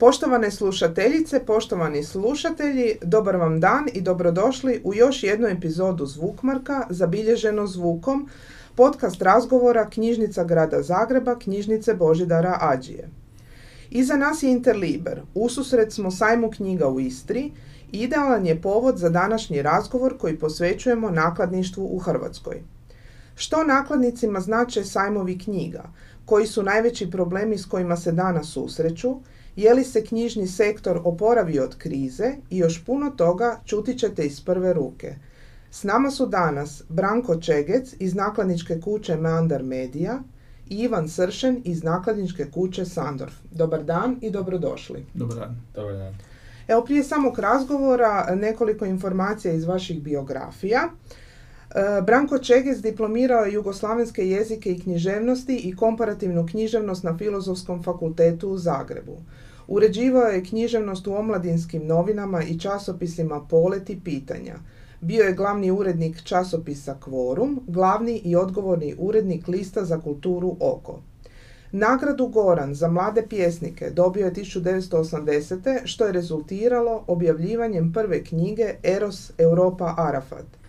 Poštovane slušateljice, poštovani slušatelji, dobar vam dan i dobrodošli u još jednu epizodu Zvukmarka, zabilježeno zvukom, podcast razgovora Knjižnica grada Zagreba, Knjižnice Božidara Ađije. Iza nas je Interliber, ususret smo sajmu knjiga u Istri, idealan je povod za današnji razgovor koji posvećujemo nakladništvu u Hrvatskoj. Što nakladnicima znače sajmovi knjiga? Koji su najveći problemi s kojima se danas susreću? Je li se knjižni sektor oporavio od krize? I još puno toga čuti ćete iz prve ruke. S nama su danas Branko Čegec iz nakladničke kuće Meandar Media i Ivan Sršen iz nakladničke kuće Sandorf. Dobar dan i dobrodošli. Dobar dan. Dobar dan. Evo prije samog razgovora nekoliko informacija iz vaših biografija. E, Branko Čegec diplomirao je jugoslavenske jezike i književnosti i komparativnu književnost na Filozofskom fakultetu u Zagrebu. Uređivao je književnost u omladinskim novinama i časopisima Polet i Pitanja. Bio je glavni urednik časopisa Kvorum, glavni i odgovorni urednik lista za kulturu Oko. Nagradu Goran za mlade pjesnike dobio je 1980. što je rezultiralo objavljivanjem prve knjige Eros Europa Arafat.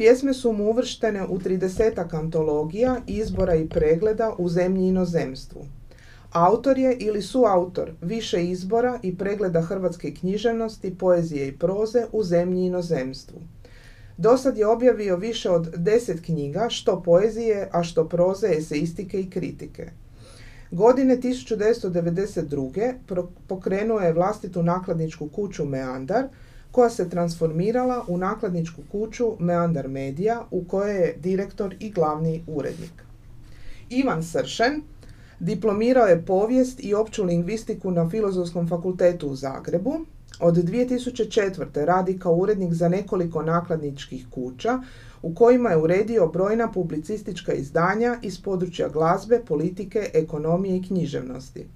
Pjesme su mu uvrštene u 30 antologija, izbora i pregleda u zemlji i inozemstvu. Autor je ili suautor više izbora i pregleda hrvatske književnosti, poezije i proze u zemlji i inozemstvu. Dosad je objavio više od deset knjiga, što poezije, a što proze, eseistike i kritike. Godine 1992. pokrenuo je vlastitu nakladničku kuću Meandar, koja se transformirala u nakladničku kuću Meandar Media, u kojoj je direktor i glavni urednik. Ivan Sršen diplomirao je povijest i opću lingvistiku na Filozofskom fakultetu u Zagrebu. Od 2004. radi kao urednik za nekoliko nakladničkih kuća, u kojima je uredio brojna publicistička izdanja iz područja glazbe, politike, ekonomije i književnosti.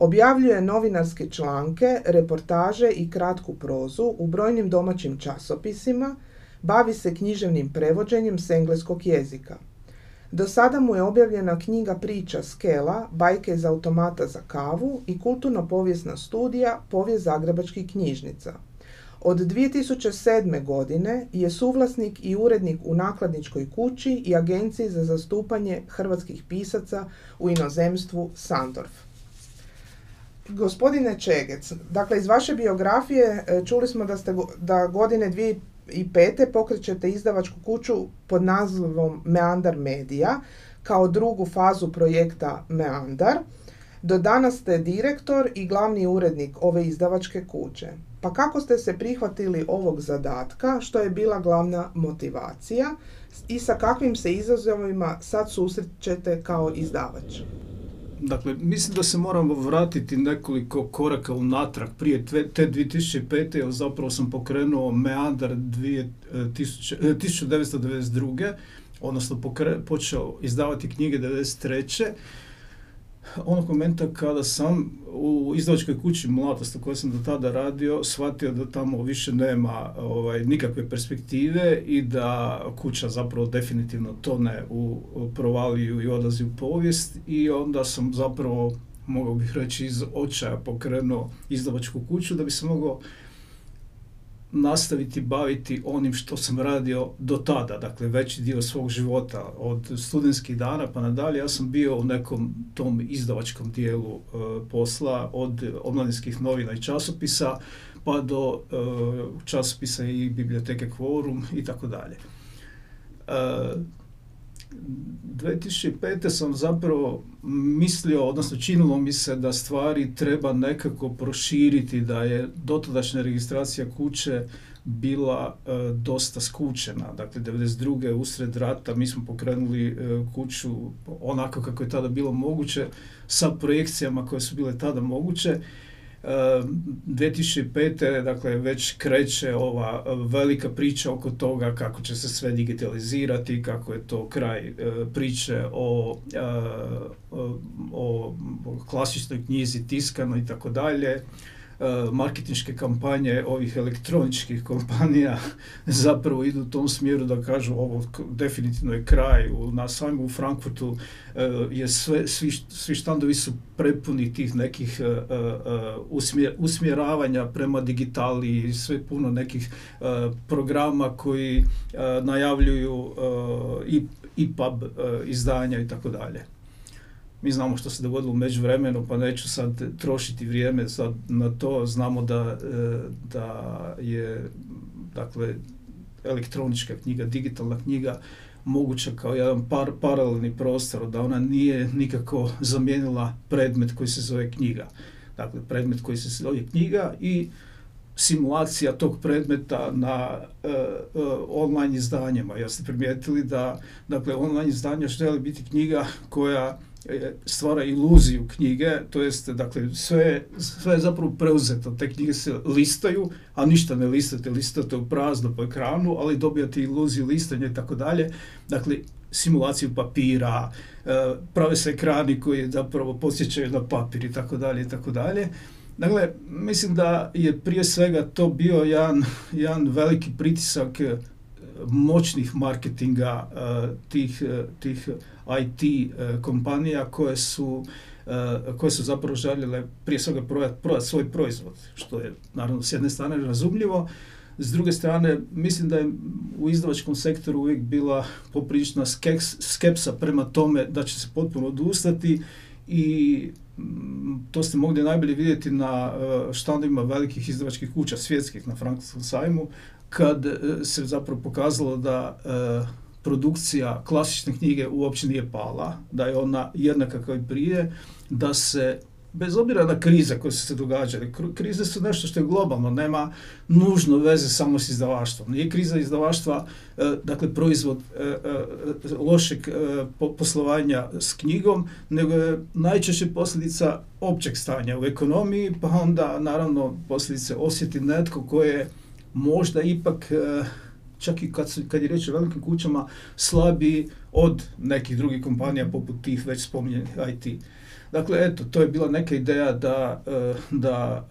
Objavljuje novinarske članke, reportaže i kratku prozu u brojnim domaćim časopisima, bavi se književnim prevođenjem s engleskog jezika. Do sada mu je objavljena knjiga priča Skela, bajke iz automata za kavu i kulturno-povijesna studija Povijest zagrebačkih knjižnica – od 2007. godine je suvlasnik i urednik u nakladničkoj kući i agenciji za zastupanje hrvatskih pisaca u inozemstvu Sandorf. Gospodine Čegec, dakle iz vaše biografije e, čuli smo da ste da godine 2005. pokrećete izdavačku kuću pod nazivom Meandar Media kao drugu fazu projekta Meandar. Do danas ste direktor i glavni urednik ove izdavačke kuće. Pa kako ste se prihvatili ovog zadatka, što je bila glavna motivacija i sa kakvim se izazovima sad susrećete kao izdavač? Dakle, mislim da se moramo vratiti nekoliko koraka unatrag. Prije te 2005. jer zapravo sam pokrenuo Meandar 1992. E, odnosno počeo izdavati knjige 1993 onog momenta kada sam u izdavačkoj kući Mlatost u kojoj sam do tada radio shvatio da tamo više nema ovaj, nikakve perspektive i da kuća zapravo definitivno tone u provaliju i odlazi u povijest i onda sam zapravo mogao bih reći iz očaja pokrenuo izdavačku kuću da bi se mogao nastaviti baviti onim što sam radio do tada, dakle veći dio svog života, od studentskih dana pa nadalje, ja sam bio u nekom tom izdavačkom dijelu e, posla, od omladinskih novina i časopisa, pa do e, časopisa i biblioteke Quorum i tako dalje. 2005. sam zapravo mislio, odnosno činilo mi se da stvari treba nekako proširiti, da je dotadašnja registracija kuće bila e, dosta skučena. Dakle, 92. usred rata mi smo pokrenuli e, kuću onako kako je tada bilo moguće, sa projekcijama koje su bile tada moguće 2005. dakle već kreće ova velika priča oko toga kako će se sve digitalizirati, kako je to kraj e, priče o, e, o, o klasičnoj knjizi tiskano i tako dalje. Marketinške kampanje ovih elektroničkih kompanija zapravo idu u tom smjeru da kažu ovo definitivno je kraj. U, na sajmu u Frankfurtu je sve, svi, svi štandovi su prepuni tih nekih usmjeravanja prema digitali sve puno nekih programa koji najavljuju i, i pub izdanja i tako dalje. Mi znamo što se dogodilo u međuvremenu, pa neću sad trošiti vrijeme sad na to. Znamo da, e, da je dakle, elektronička knjiga, digitalna knjiga moguća kao jedan par, paralelni prostor, da ona nije nikako zamijenila predmet koji se zove knjiga. Dakle, predmet koji se zove knjiga i simulacija tog predmeta na uh, uh, online izdanjima. Ja ste primijetili da dakle, online izdanja želi biti knjiga koja E, stvara iluziju knjige, to jest, dakle, sve, sve je zapravo preuzeto. Te knjige se listaju, a ništa ne listate, listate u prazno po ekranu, ali dobijate iluziju listanja i tako dalje. Dakle, simulaciju papira, e, prave se ekrani koji zapravo posjećaju na papir i tako dalje i tako dalje. Dakle, mislim da je prije svega to bio jedan, jedan veliki pritisak moćnih marketinga tih, tih IT e, kompanija koje su e, koje su zapravo željele prije svega prodati svoj proizvod, što je naravno s jedne strane razumljivo, s druge strane, mislim da je u izdavačkom sektoru uvijek bila poprilična skepsa prema tome da će se potpuno odustati i mm, to ste mogli najbolje vidjeti na e, štandovima velikih izdavačkih kuća svjetskih na Frankfurtskom sajmu, kad se zapravo pokazalo da produkcija klasične knjige uopće nije pala, da je ona jednaka kao i prije, da se bez obzira na krize koje su se događale, krize su nešto što je globalno, nema nužno veze samo s izdavaštvom. Nije kriza izdavaštva, e, dakle, proizvod e, e, lošeg poslovanja s knjigom, nego je najčešće posljedica općeg stanja u ekonomiji, pa onda, naravno, posljedice osjeti netko koje možda ipak čak i kad, kad je riječ o velikim kućama, slabiji od nekih drugih kompanija poput tih već spominjenih IT. Dakle, eto, to je bila neka ideja da, e, da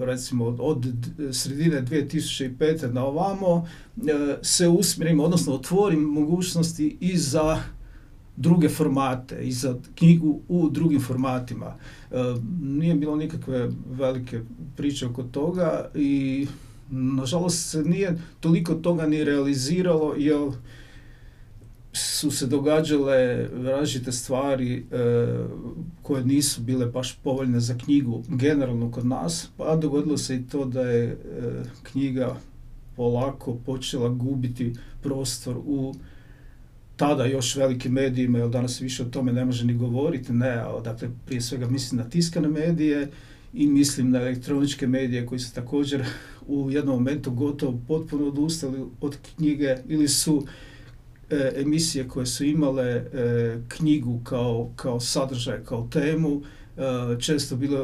e, recimo od sredine 2005. na ovamo e, se usmjerim, odnosno otvorim mogućnosti i za druge formate i za knjigu u drugim formatima. Nije bilo nikakve velike priče oko toga i nažalost se nije toliko toga ni realiziralo jer su se događale različite stvari e, koje nisu bile baš povoljne za knjigu generalno kod nas, pa dogodilo se i to da je e, knjiga polako počela gubiti prostor u tada još velikim medijima, jer danas više o tome ne može ni govoriti, ne, dakle prije svega mislim na tiskane medije, i mislim na elektroničke medije koji su također u jednom momentu gotovo potpuno odustali od knjige ili su e, emisije koje su imale e, knjigu kao, kao sadržaj, kao temu, e, često bile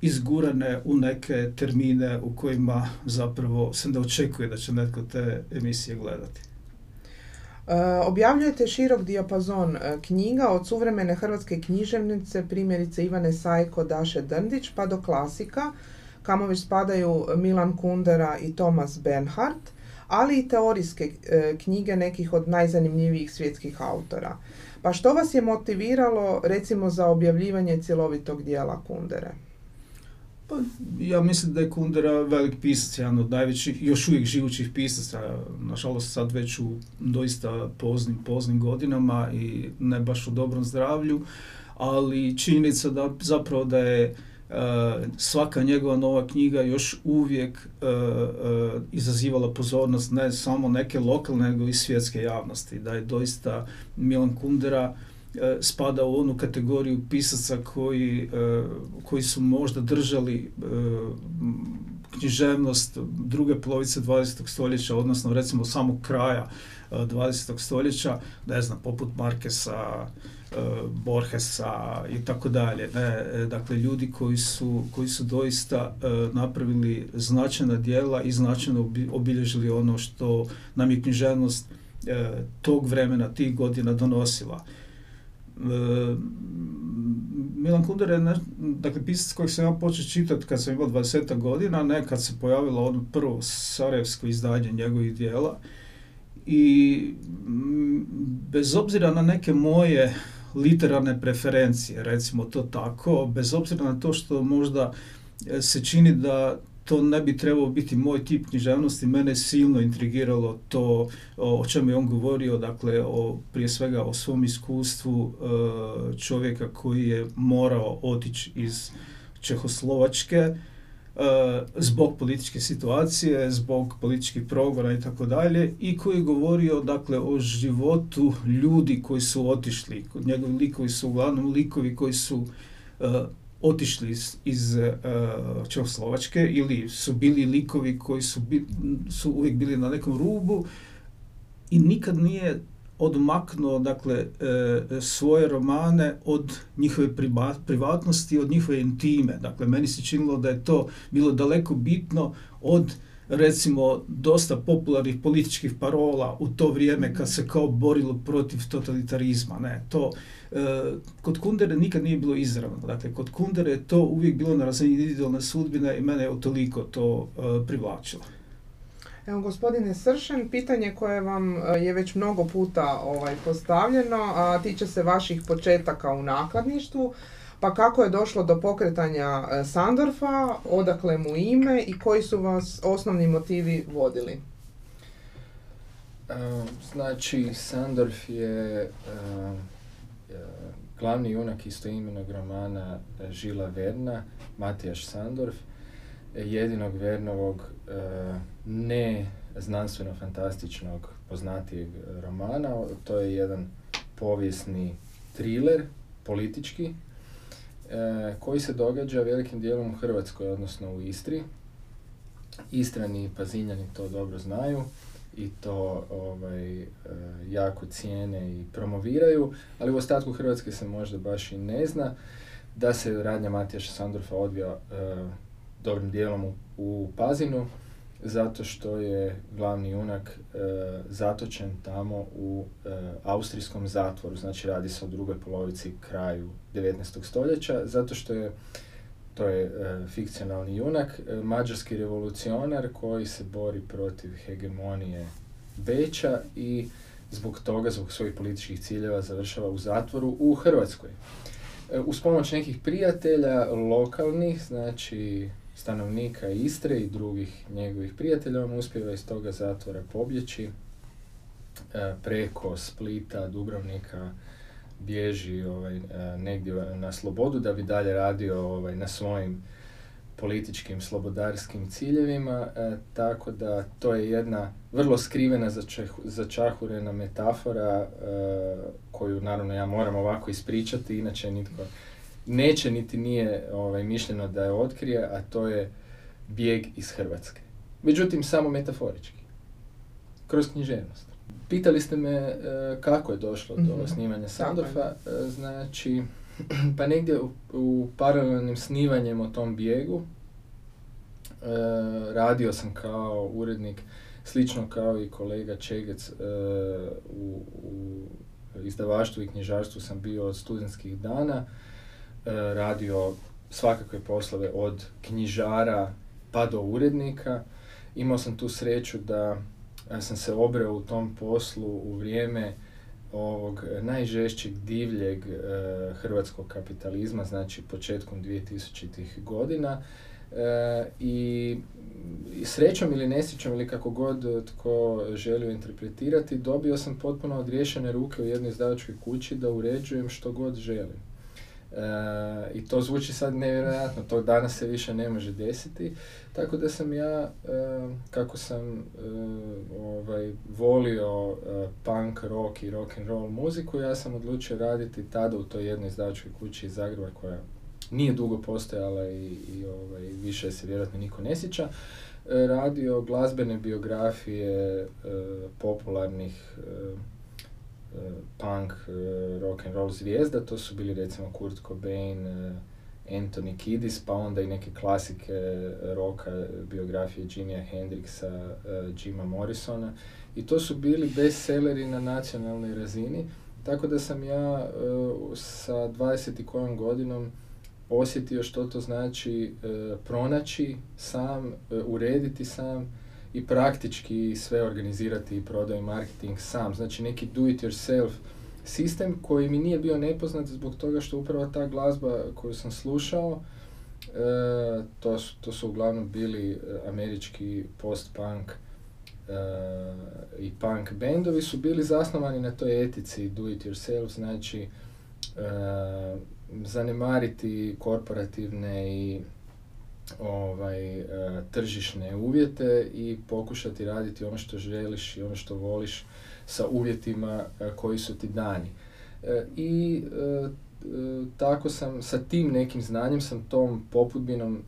izgurane u neke termine u kojima zapravo se ne očekuje da će netko te emisije gledati. E, objavljujete širok dijapazon e, knjiga od suvremene hrvatske književnice, primjerice Ivane Sajko, Daše Drndić, pa do klasika, kamo već spadaju Milan Kundera i Thomas Bernhardt, ali i teorijske e, knjige nekih od najzanimljivijih svjetskih autora. Pa što vas je motiviralo recimo za objavljivanje cjelovitog dijela Kundere? Pa, ja mislim da je Kundera velik pisac, jedan od najvećih, još uvijek živućih pisaca, nažalost sad već u doista poznim, poznim godinama i ne baš u dobrom zdravlju, ali činjenica da zapravo da je svaka njegova nova knjiga još uvijek uh, uh, izazivala pozornost ne samo neke lokalne, nego i svjetske javnosti, da je doista Milan Kundera spada u onu kategoriju pisaca koji, koji su možda držali književnost druge polovice 20. stoljeća, odnosno recimo samog kraja 20. stoljeća, ne znam, poput Markesa, Borgesa i tako dalje. Dakle, ljudi koji su, koji su doista napravili značajna djela i značajno obilježili ono što nam je književnost tog vremena, tih godina donosila. Milan Kundera je, dakle, pisac kojeg sam ja počeo čitati kad sam imao 20 godina, ne kad se pojavilo ono prvo sarajevsko izdanje njegovih dijela. I bez obzira na neke moje literarne preferencije, recimo to tako, bez obzira na to što možda e, se čini da to ne bi trebao biti moj tip književnosti, mene je silno intrigiralo to o, čemu je on govorio, dakle o, prije svega o svom iskustvu e, čovjeka koji je morao otići iz Čehoslovačke zbog političke situacije, zbog političkih progona i tako dalje i koji je govorio dakle o životu ljudi koji su otišli. Njegovi likovi su uglavnom likovi koji su e, otišli iz, iz uh, Čehoslovačke ili su bili likovi koji su, su uvijek bili na nekom rubu i nikad nije odmaknuo dakle e, svoje romane od njihove privatnosti, od njihove intime. Dakle, meni se činilo da je to bilo daleko bitno od recimo dosta popularnih političkih parola u to vrijeme kad se kao borilo protiv totalitarizma. Ne, to e, kod Kundere nikad nije bilo izravno. Dakle, kod Kundere je to uvijek bilo na razini individualne sudbine i mene je toliko to e, privlačilo. Evo, gospodine Sršen, pitanje koje vam e, je već mnogo puta ovaj, postavljeno, a tiče se vaših početaka u nakladništvu. Pa kako je došlo do pokretanja e, Sandorfa, odakle mu ime i koji su vas osnovni motivi vodili? E, znači, Sandorf je e, glavni junak istoimenog romana Žila Verna, Matijaš Sandorf, jedinog Vernovog ne znanstveno fantastičnog poznatijeg romana. To je jedan povijesni thriller, politički, E, koji se događa velikim dijelom u Hrvatskoj, odnosno u Istri. Istrani i Pazinjani to dobro znaju i to ovaj, e, jako cijene i promoviraju, ali u ostatku Hrvatske se možda baš i ne zna da se radnja Matijaša Sandorfa odvija e, dobrim dijelom u, u Pazinu, zato što je glavni junak e, zatočen tamo u e, austrijskom zatvoru, znači radi se o drugoj polovici kraju 19. stoljeća, zato što je to je e, fikcionalni junak, mađarski revolucionar koji se bori protiv hegemonije Beča i zbog toga, zbog svojih političkih ciljeva završava u zatvoru u Hrvatskoj. Uz pomoć nekih prijatelja lokalnih, znači stanovnika Istre i drugih njegovih prijatelja, on uspjeva iz toga zatvora pobjeći. E, preko Splita, Dubrovnika, bježi ovaj, e, negdje na slobodu da bi dalje radio ovaj, na svojim političkim slobodarskim ciljevima, e, tako da to je jedna vrlo skrivena začahurena metafora koju naravno ja moram ovako ispričati, inače nitko neće niti nije ovaj, mišljeno da je otkrije, a to je bijeg iz Hrvatske. Međutim, samo metaforički. Kroz književnost. Pitali ste me e, kako je došlo do mm snimanja Sandorfa. E, znači, pa negdje u, u paralelnim snivanjem o tom bijegu e, radio sam kao urednik, slično kao i kolega Čegec u, u izdavaštvu i knjižarstvu sam bio od studentskih dana E, radio svakakve poslove od knjižara pa do urednika. Imao sam tu sreću da sam se obreo u tom poslu u vrijeme ovog najžešćeg divljeg e, hrvatskog kapitalizma, znači početkom 2000-ih godina. E, i, I srećom ili nesrećom ili kako god tko želio interpretirati, dobio sam potpuno odriješene ruke u jednoj izdavačkoj kući da uređujem što god želim. E, I to zvuči sad nevjerojatno, to danas se više ne može desiti. Tako da sam ja, e, kako sam e, ovaj, volio punk, rock i rock and roll muziku, ja sam odlučio raditi tada u toj jednoj izdavačkoj kući iz Zagreba koja nije dugo postojala i, i ovaj, više se vjerojatno niko ne sjeća. Radio glazbene biografije popularnih punk, eh, rock and roll zvijezda, to su bili recimo Kurt Cobain, eh, Anthony Kiddis, pa onda i neke klasike roka, biografije Jimmya Hendrixa, eh, Jima Morrisona. I to su bili bestselleri na nacionalnoj razini, Tako da sam ja sa 20 i kojom godinom osjetio što to znači pronaći sam, urediti sam i praktički sve organizirati i prodaju marketing sam. Znači neki do it yourself sistem koji mi nije bio nepoznat zbog toga što upravo ta glazba koju sam slušao, e, to, su, to su uglavnom bili e, američki post-punk e, i punk bendovi su bili zasnovani na toj etici do it yourself, znači e, zanemariti korporativne i ovaj, tržišne uvjete i pokušati raditi ono što želiš i ono što voliš sa uvjetima e, koji su ti dani. E, I e, tako sam, sa tim nekim znanjem sam tom popudbinom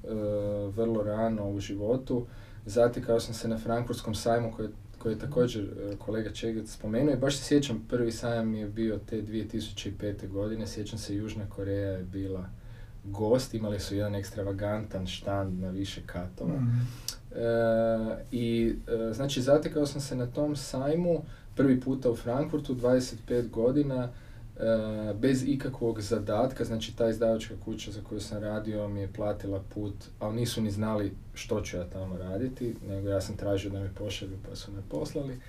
vrlo rano u životu zatekao sam se na Frankfurtskom sajmu koji, koji je također kolega Čegac spomenuo i baš se sjećam, prvi sajam je bio te 2005. godine, sjećam se Južna Koreja je bila gost, imali su jedan ekstravagantan štand na više katova. Mhm. I znači zatekao sam se na tom sajmu prvi puta u Frankfurtu, 25 godina, e, bez ikakvog zadatka, znači ta izdavačka kuća za koju sam radio mi je platila put, ali nisu ni znali što ću ja tamo raditi, nego ja sam tražio da me pošalju pa su me poslali.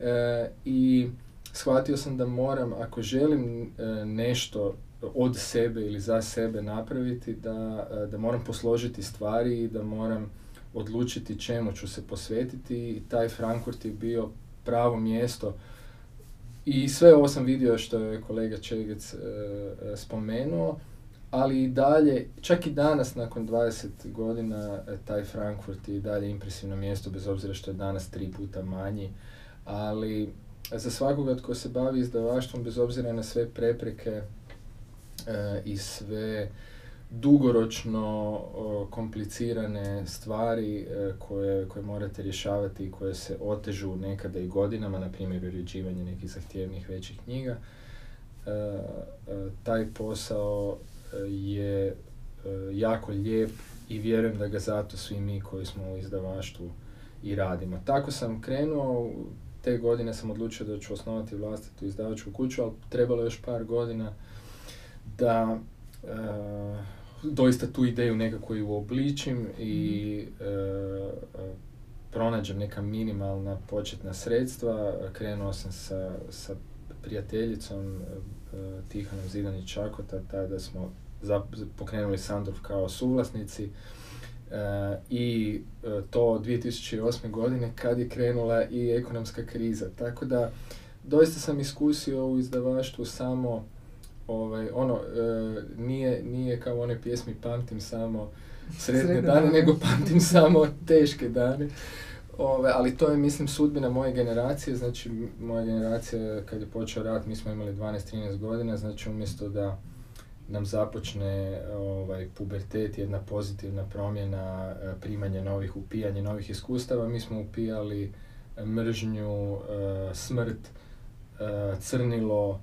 E, I shvatio sam da moram, ako želim e, nešto od sebe ili za sebe napraviti, da, da moram posložiti stvari i da moram odlučiti čemu ću se posvetiti i taj Frankfurt je bio pravo mjesto. I sve ovo sam vidio što je kolega Čegec e, e, spomenuo, ali i dalje, čak i danas nakon 20 godina, e, taj Frankfurt je i dalje impresivno mjesto, bez obzira što je danas tri puta manji, ali za svakoga tko se bavi izdavaštvom, bez obzira na sve prepreke i sve dugoročno komplicirane stvari e, koje, koje morate rješavati i koje se otežu nekada i godinama, na primjer uređivanje nekih zahtjevnih većih knjiga. E, e, taj posao je jako lijep i vjerujem da ga zato svi mi koji smo u izdavaštvu i radimo. Tako sam krenuo, te godine sam odlučio da ću osnovati vlastitu izdavačku kuću, ali trebalo je još par godina da doista tu ideju nekako i uobličim i e, e, pronađem neka minimalna početna sredstva. Krenuo sam sa, sa prijateljicom e, Tihanom Zidani Čakota, tada smo pokrenuli Sandorf kao suvlasnici. E, I to 2008. godine kad je krenula i ekonomska kriza. Tako da doista sam iskusio u izdavaštvu samo ovaj, ono, e, nije, nije kao one pjesmi pamtim samo sretne, dane, nego pamtim samo teške dane. Ove, ali to je, mislim, sudbina moje generacije, znači moja generacija kad je počeo rat, mi smo imali 12-13 godina, znači umjesto da nam započne ovaj, pubertet, jedna pozitivna promjena, e, primanje novih, upijanje novih iskustava, mi smo upijali mržnju, e, smrt, crnilo,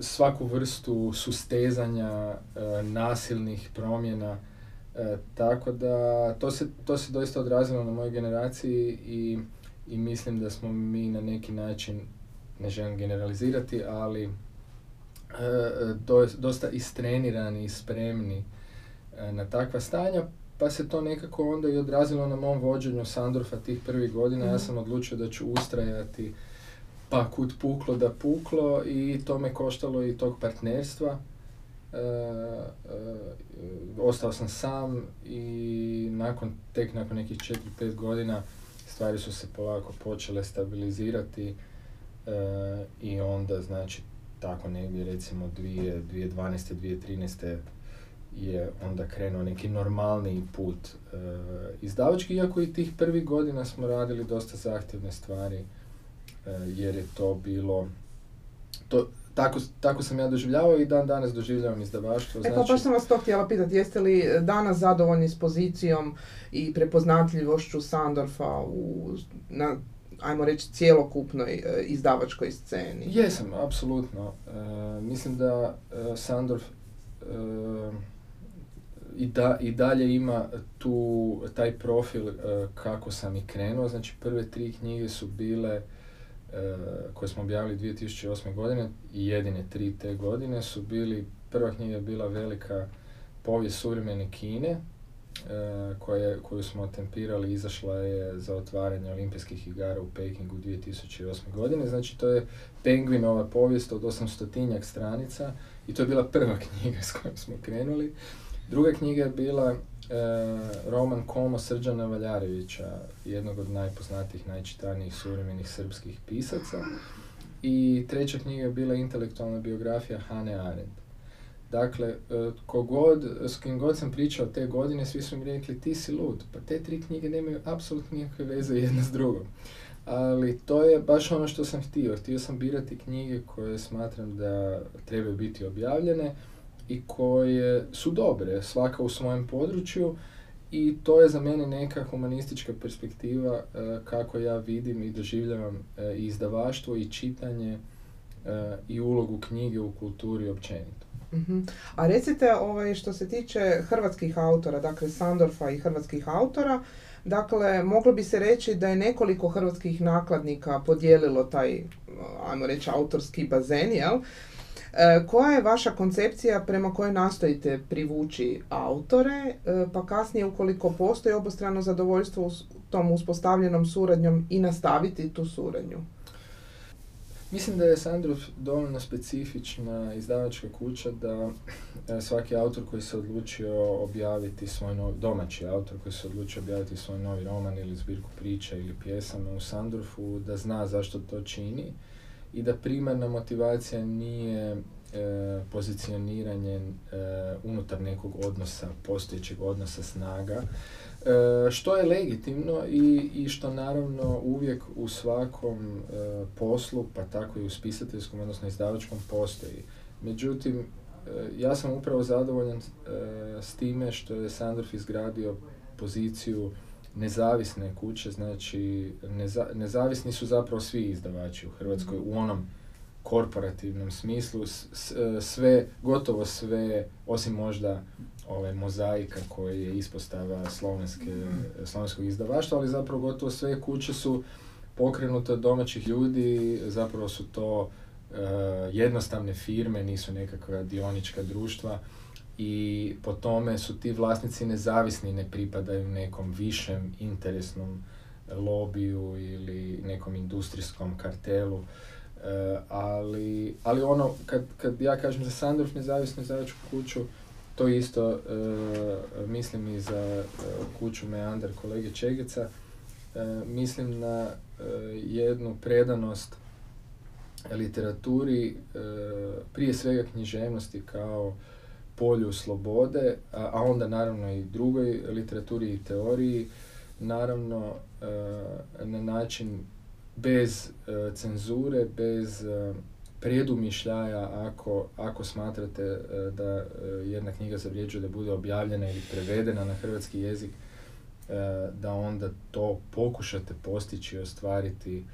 svaku vrstu sustezanja, e, nasilnih promjena, e, tako da to se, to se doista odrazilo na mojoj generaciji i, i mislim da smo mi na neki način, ne želim generalizirati, ali e, do, dosta istrenirani i spremni na takva stanja, pa se to nekako onda i odrazilo na mom vođenju Sandorfa tih prvih godina. Ja mhm. sam odlučio da ću ustrajati pa kud puklo da puklo i to me koštalo i tog partnerstva. E, e, ostao sam sam i nakon, tek nakon nekih 4-5 godina stvari su se polako počele stabilizirati e, i onda znači tako negdje recimo 2012. 2013. je onda krenuo neki normalni put e, izdavački, iako i tih prvih godina smo radili dosta zahtjevne stvari jer je to bilo, to, tako, tako sam ja doživljavao i dan danas doživljavam izdavaštvo. Znači... E pa znači- baš sam vas to htjela pitati, jeste li danas zadovoljni s pozicijom i prepoznatljivošću Sandorfa u, na, ajmo reći, cjelokupnoj e, izdavačkoj sceni? Jesam, apsolutno. E, mislim da e, Sandorf i, da, i dalje ima tu taj profil kako sam i krenuo. Znači prve tri knjige su bile koje smo objavili 2008. godine i jedine tri te godine su bili, prva knjiga je bila velika povijest suvremene Kine, E, koje, koju smo tempirali izašla je za otvaranje olimpijskih igara u Pekingu 2008. godine. Znači to je Penguinova povijest od 800 stranica i to je bila prva knjiga s kojom smo krenuli. Druga knjiga je bila roman Komo Srđana Valjarevića, jednog od najpoznatijih, najčitanijih suvremenih srpskih pisaca. I treća knjiga je bila intelektualna biografija Hane Arendt. Dakle, e, kogod, s kim god sam pričao te godine, svi su mi rekli ti si lud. Pa te tri knjige nemaju apsolutno nikakve veze jedna s drugom. Ali to je baš ono što sam htio. Htio sam birati knjige koje smatram da trebaju biti objavljene i koje su dobre, svaka u svojem području i to je za mene neka humanistička perspektiva e, kako ja vidim i doživljavam e, izdavaštvo i čitanje i ulogu knjige u kulturi općenito. Mhm. A recite, ovaj, što se tiče hrvatskih autora, dakle Sandorfa i hrvatskih autora, dakle, moglo bi se reći da je nekoliko hrvatskih nakladnika podijelilo taj, ajmo reći, autorski bazen, jel? E, koja je vaša koncepcija prema kojoj nastojite privući autore, e, pa kasnije ukoliko postoji obostrano zadovoljstvo u tom uspostavljenom suradnjom i nastaviti tu suradnju? Mislim da je Sandrov dovoljno specifična izdavačka kuća da e, svaki autor koji se odlučio objaviti svoj novi, domaći autor koji se odlučio objaviti svoj novi roman ili zbirku priča ili pjesama u Sandorfu, da zna zašto to čini i da primarna motivacija nije e, pozicioniranje e, unutar nekog odnosa, postojećeg odnosa snaga, E, što je legitimno i, i što naravno uvijek u svakom e, poslu, pa tako i u spisateljskom, odnosno izdavačkom postoji. Međutim, e, ja sam upravo zadovoljan s time što je Sandorf izgradio poziciju nezavisne kuće, znači nezavisni su zapravo svi izdavači u Hrvatskoj u onom korporativnom smislu, sve, gotovo sve, osim možda ovaj, mozaika koji je ispostava slovenske, slovenskog izdavaštva, ali zapravo gotovo sve kuće su pokrenute od domaćih ljudi, zapravo su to uh, jednostavne firme, nisu nekakva dionička društva i po tome su ti vlasnici nezavisni, ne pripadaju nekom višem interesnom lobiju ili nekom industrijskom kartelu. Uh, ali, ali ono, kad, kad ja kažem za Sandorf nezavisnu izdavačku kuću, to isto uh, mislim i za uh, kuću Meander kolege Čegeca. Uh, mislim na jednu predanost literaturi, prije svega književnosti kao polju slobode, a, onda naravno i drugoj literaturi i teoriji, naravno na način bez cenzure, bez predumišljaja ako, ako smatrate e, da e, jedna knjiga zavrijeđuje da bude objavljena ili prevedena na hrvatski jezik, e, da onda to pokušate postići i ostvariti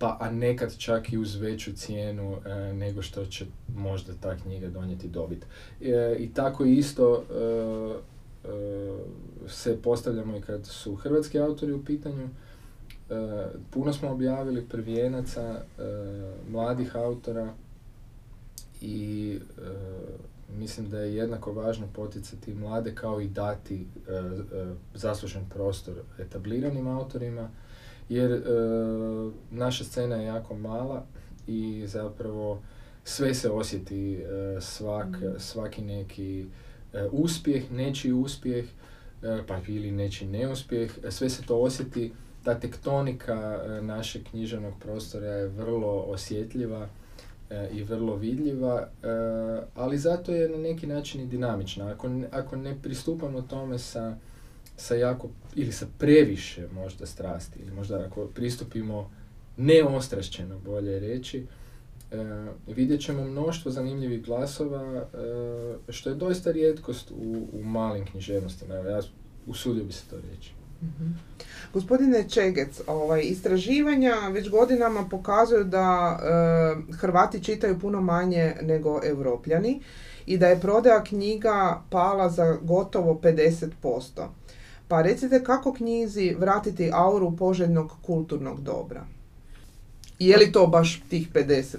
pa a nekad čak i uz veću cijenu nego što će možda ta knjiga donijeti dobit. I tako isto se postavljamo i kad su hrvatski autori u pitanju, E, puno smo objavili prvijenaca, e, mladih autora i e, mislim da je jednako važno poticati mlade kao i dati zaslužen prostor etabliranim autorima jer naša scena je jako mala i zapravo sve se osjeti svak, mhm. svaki neki uspjeh, nečiji uspjeh pa ili nečiji neuspjeh, sve se to osjeti ta tektonika e, našeg književnog prostora je vrlo osjetljiva e, i vrlo vidljiva, e, ali zato je na neki način i dinamična. Ako, ako ne pristupamo tome sa, sa jako, ili sa previše možda strasti, ili možda ako pristupimo neostrašćeno, bolje reći, vidjet ćemo mnoštvo zanimljivih glasova, što je doista rijetkost u, u malim književnostima. Ja usudio bi se to reći. Mhm. Gospodine Čegec, ovaj, istraživanja već godinama pokazuju da e, Hrvati čitaju puno manje nego Europljani i da je prodaja knjiga pala za gotovo 50%. Pa recite kako knjizi vratiti auru poželjnog kulturnog dobra? je li to baš tih 50%?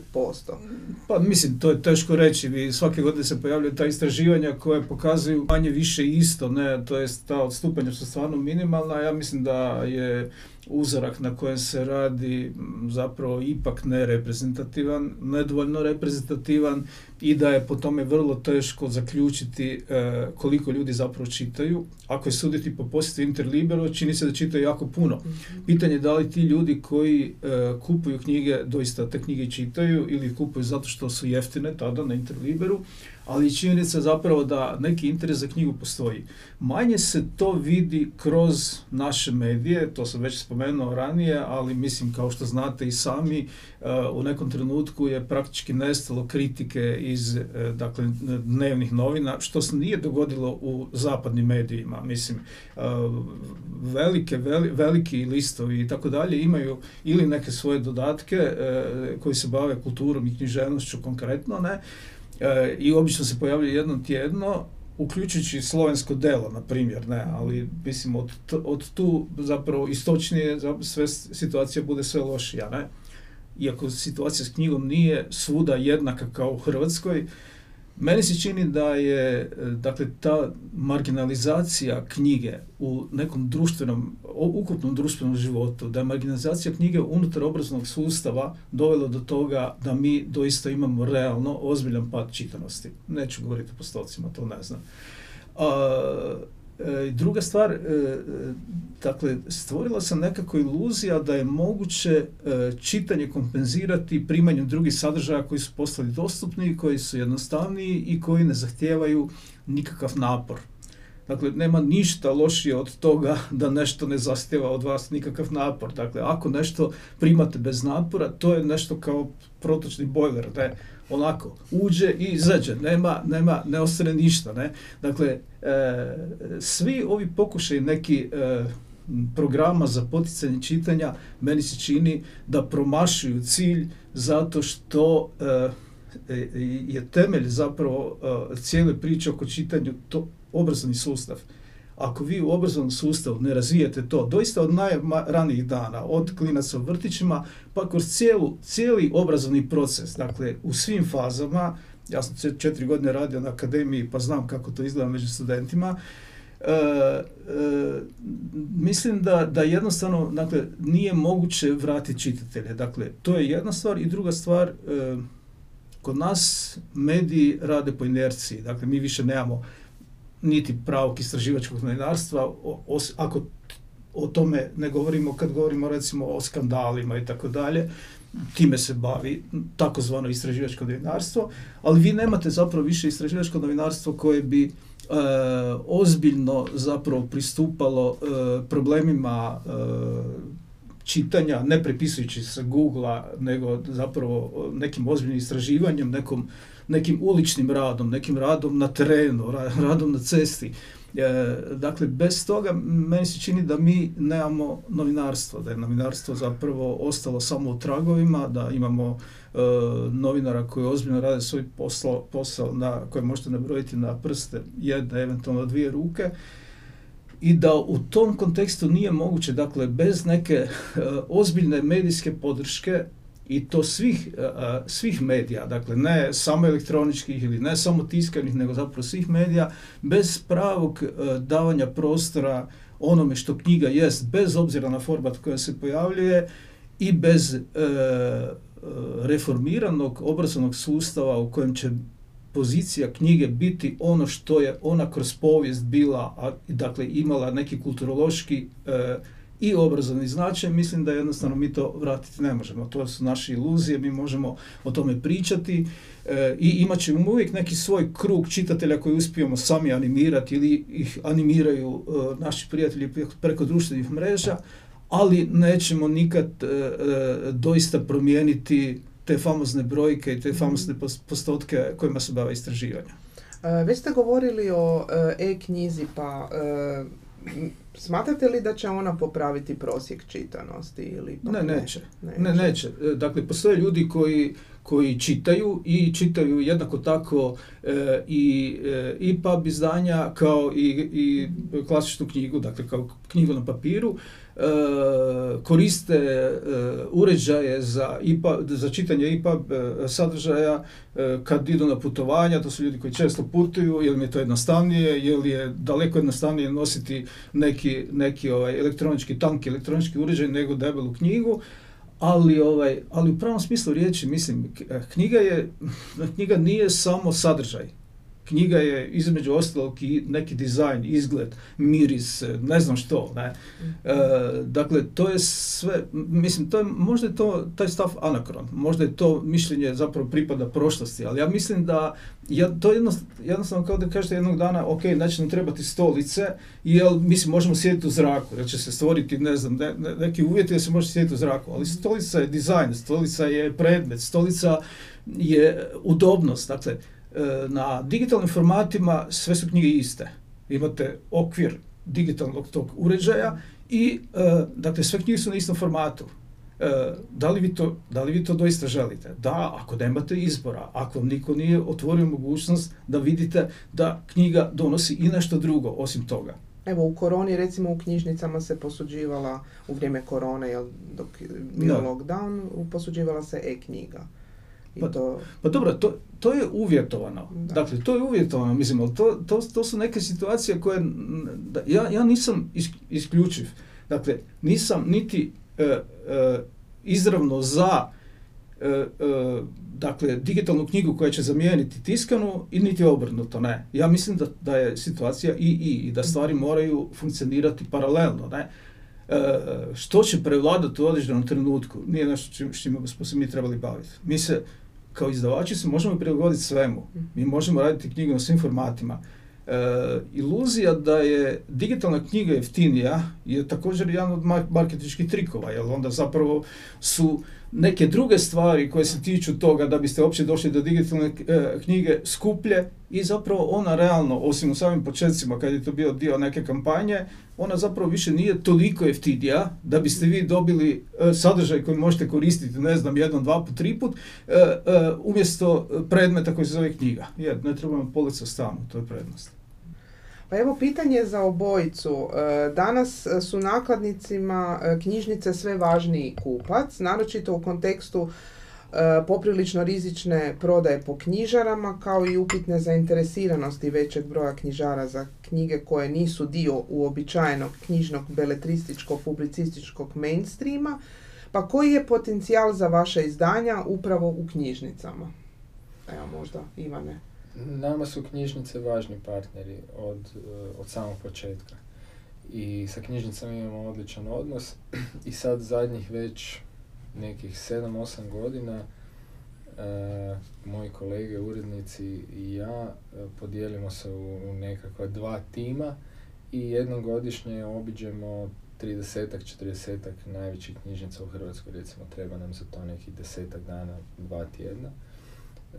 Pa mislim, to je teško reći. Vi svake godine se pojavljaju ta istraživanja koje pokazuju manje više isto, ne, to jest ta odstupanja su stvarno minimalna. Ja mislim da je uzorak na kojem se radi zapravo ipak nereprezentativan, nedovoljno reprezentativan i da je po tome vrlo teško zaključiti e, koliko ljudi zapravo čitaju. Ako je suditi po posjetu Interlibero, čini se da čitaju jako puno. Mhm. Pitanje je da li ti ljudi koji e, kupuju knjige, doista te knjige čitaju ili kupuju zato što su jeftine tada na Interliberu, ali činjenica zapravo da neki interes za knjigu postoji. Manje se to vidi kroz naše medije, to sam već spomenuo ranije, ali mislim kao što znate i sami, uh, u nekom trenutku je praktički nestalo kritike iz uh, dakle, dnevnih novina, što se nije dogodilo u zapadnim medijima. Mislim, uh, velike, veliki listovi i tako dalje imaju ili neke svoje dodatke koji se bave kulturom i književnošću konkretno, ne, E, i obično se pojavljuje jednom tjedno, uključujući slovensko delo, na primjer, ne, ali mislim od, od tu zapravo istočnije sve situacija bude sve lošija, ne. Iako situacija s knjigom nije svuda jednaka kao u Hrvatskoj, meni se čini da je dakle, ta marginalizacija knjige u nekom društvenom, ukupnom društvenom životu, da je marginalizacija knjige unutar obrazovnog sustava dovela do toga da mi doista imamo realno ozbiljan pad čitanosti. Neću govoriti o postocima, to ne znam. A, druga stvar, e, e, dakle, stvorila se nekako iluzija da je moguće čitanje kompenzirati primanjem drugih sadržaja koji su postali dostupni, koji su jednostavniji i koji ne zahtijevaju nikakav napor. Dakle, nema ništa lošije od toga da nešto ne zahtjeva od vas nikakav napor. Dakle, ako nešto primate bez napora, to je nešto kao protočni bojler, ne? onako, uđe i izađe, nema, nema, ne ostane ništa, ne. Dakle, e, svi ovi pokušaj neki e, programa za poticanje čitanja, meni se čini da promašuju cilj zato što e, je temelj zapravo cijele priče oko čitanju to obrazovni sustav ako vi u obrazovnom sustavu ne razvijete to, doista od najranijih dana, od klinaca u vrtićima, pa kroz cijelu, cijeli obrazovni proces, dakle u svim fazama, ja sam četiri godine radio na akademiji pa znam kako to izgleda među studentima, E, e, mislim da, da jednostavno dakle, nije moguće vratiti čitatelje. Dakle, to je jedna stvar i druga stvar, e, kod nas mediji rade po inerciji. Dakle, mi više nemamo niti pravog istraživačkog novinarstva, ako o tome ne govorimo kad govorimo recimo o skandalima i tako dalje, time se bavi takozvano istraživačko novinarstvo, ali vi nemate zapravo više istraživačko novinarstvo koje bi e, ozbiljno zapravo pristupalo e, problemima e, čitanja, ne prepisujući se Google-a, nego zapravo nekim ozbiljnim istraživanjem, nekom nekim uličnim radom, nekim radom na terenu, radom na cesti. E, dakle, bez toga meni se čini da mi nemamo novinarstvo, da je novinarstvo zapravo ostalo samo u tragovima, da imamo e, novinara koji ozbiljno rade svoj posao, posao na, koje možete nabrojiti na prste jedne, eventualno dvije ruke, i da u tom kontekstu nije moguće, dakle, bez neke e, ozbiljne medijske podrške i to svih, e, e, svih medija, dakle ne samo elektroničkih ili ne samo tiskanih, nego zapravo svih medija, bez pravog e, davanja prostora onome što knjiga jest, bez obzira na format koja se pojavljuje i bez reformiranog obrazovnog sustava u kojem će pozicija knjige biti ono što je ona kroz povijest bila, a, dakle imala neki kulturološki i obrazovni značaj, mislim da jednostavno mi to vratiti ne možemo. To su naše iluzije, mi možemo o tome pričati e, i imat ćemo uvijek neki svoj krug čitatelja koji uspijemo sami animirati ili ih animiraju e, naši prijatelji preko društvenih mreža, ali nećemo nikad e, e, doista promijeniti te famozne brojke i te famozne postotke kojima se bave istraživanja. Već ste govorili o e-knjizi, pa Smatrate li da će ona popraviti prosjek čitanosti? Ili ne, neće. neće. Ne, neće. E, dakle, postoje ljudi koji, koji čitaju i čitaju jednako tako e, i, e, i pub izdanja kao i, i klasičnu knjigu, dakle kao knjigu na papiru. E, koriste uređaje za, čitanje IPA sadržaja kad idu na putovanja, to su ljudi koji često putuju, jer mi je to jednostavnije, jer je daleko jednostavnije nositi neki, neki ovaj, elektronički tanki, elektronički uređaj nego debelu knjigu, ali, ovaj, ali u pravom smislu riječi, mislim, knjiga, je, knjiga nije samo sadržaj knjiga je između ostalog i neki dizajn, izgled, miris, ne znam što. Ne. E, dakle, to je sve, mislim, to je, možda je to taj stav anakron, možda je to mišljenje zapravo pripada prošlosti, ali ja mislim da ja, to jednostavno, jednostavno kao da kažete jednog dana, ok, znači nam trebati stolice, jel, mislim, možemo sjediti u zraku, jer će se stvoriti, ne znam, ne, neki uvjeti da se može sjediti u zraku, ali stolica je dizajn, stolica je predmet, stolica je udobnost, dakle, na digitalnim formatima sve su knjige iste. Imate okvir digitalnog tog uređaja i e, dakle sve knjige su na istom formatu. E, da, li vi to, da li vi to doista želite? Da, ako nemate izbora, ako vam niko nije otvorio mogućnost da vidite da knjiga donosi i nešto drugo osim toga. Evo u koroni recimo u knjižnicama se posuđivala u vrijeme korone, jel, dok bio lockdown, posuđivala se e-knjiga. Pa, to... pa dobro, to, to je uvjetovano. Dakle, to je uvjetovano, mislim, ali to, to, to su neke situacije koje, da, ja, ja nisam isključiv. Dakle, nisam niti e, e, izravno za e, dakle, digitalnu knjigu koja će zamijeniti tiskanu i niti obrnuto, ne. Ja mislim da, da je situacija i, i, i da stvari moraju funkcionirati paralelno, ne. Što će prevladati u određenom trenutku nije nešto s čime smo se mi trebali baviti. Mi se kao izdavači se možemo prilagoditi svemu. Mi možemo raditi knjige u svim formatima. E, iluzija da je digitalna knjiga jeftinija je također jedan od marketinških trikova, jer onda zapravo su neke druge stvari koje se tiču toga da biste uopće došli do digitalne e, knjige skuplje i zapravo ona realno, osim u samim početcima kad je to bio dio neke kampanje, ona zapravo više nije toliko jeftinija da biste vi dobili e, sadržaj koji možete koristiti, ne znam, jedan, dva put, tri put, e, umjesto predmeta koji se zove knjiga. Jer ne trebamo polica stanu, to je prednost. Pa evo pitanje za obojicu. E, danas su nakladnicima e, knjižnice sve važniji kupac, naročito u kontekstu e, poprilično rizične prodaje po knjižarama kao i upitne zainteresiranosti većeg broja knjižara za knjige koje nisu dio uobičajenog knjižnog beletrističkog publicističkog mainstreama. Pa koji je potencijal za vaše izdanja upravo u knjižnicama? Evo možda Ivane. Nama su knjižnice važni partneri od, eh, od samog početka. I sa knjižnicama imamo odličan odnos i sad zadnjih već nekih 7-8 godina e, moji kolege, urednici i ja e, podijelimo se u, nekakva dva tima i jednom godišnje obiđemo 30-ak, 40-ak najvećih knjižnica u Hrvatskoj, recimo treba nam za to nekih desetak dana, dva tjedna.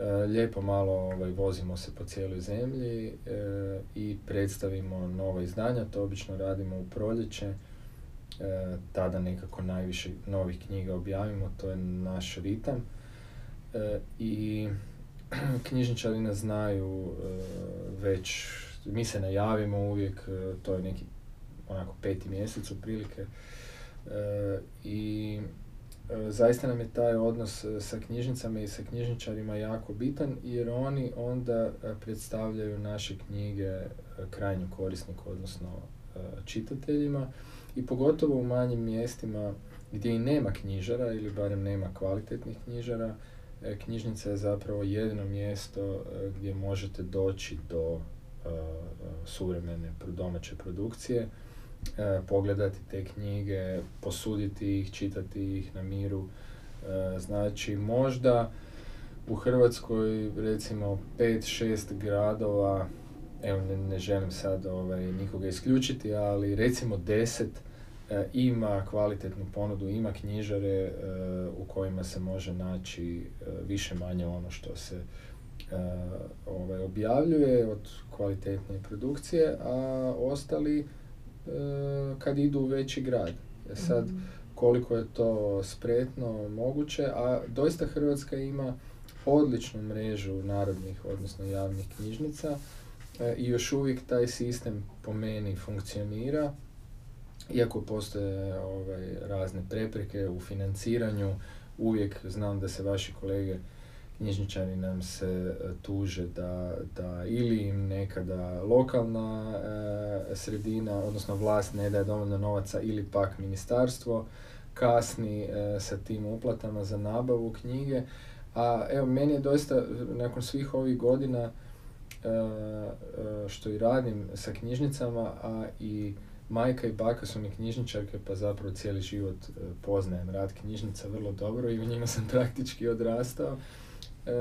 E, lijepo malo ovaj, vozimo se po cijeloj zemlji e, i predstavimo nova izdanja, to obično radimo u proljeće, e, tada nekako najviše novih knjiga objavimo, to je naš ritam. I knjižničari nas znaju već, mi se najavimo uvijek, to je neki onako peti mjesec otprilike. I E, zaista nam je taj odnos e, sa knjižnicama i sa knjižničarima jako bitan jer oni onda e, predstavljaju naše knjige krajnju korisniku, odnosno čitateljima i pogotovo u manjim mjestima gdje i nema knjižara ili barem nema kvalitetnih knjižara, knjižnica je zapravo jedino mjesto gdje možete doći do suvremene domaće produkcije e, pogledati te knjige, posuditi ih, čitati ih na miru. E, znači možda u Hrvatskoj recimo 5-6 gradova, evo ne, ne želim sad ovaj, nikoga isključiti, ali recimo 10 e, ima kvalitetnu ponudu, ima knjižare e, u kojima se može naći e, više manje ono što se ovaj, objavljuje od kvalitetne produkcije, a ostali kad idu u veći grad. E sad, mhm. koliko je to spretno moguće, a doista Hrvatska ima odličnu mrežu narodnih, odnosno javnih knjižnica e, i još uvijek taj sistem po meni funkcionira iako postoje ovaj, razne prepreke u financiranju, uvijek znam da se vaši kolege knjižničari nam se e, tuže da, da ili im nekada lokalna e, sredina, odnosno vlast ne daje dovoljno novaca ili pak ministarstvo kasni e, sa tim uplatama za nabavu knjige. A evo, meni je doista nakon svih ovih godina što i radim sa knjižnicama, a i majka i baka su mi knjižničarke, pa zapravo cijeli život poznajem rad knjižnica vrlo dobro i u njima sam praktički odrastao. E,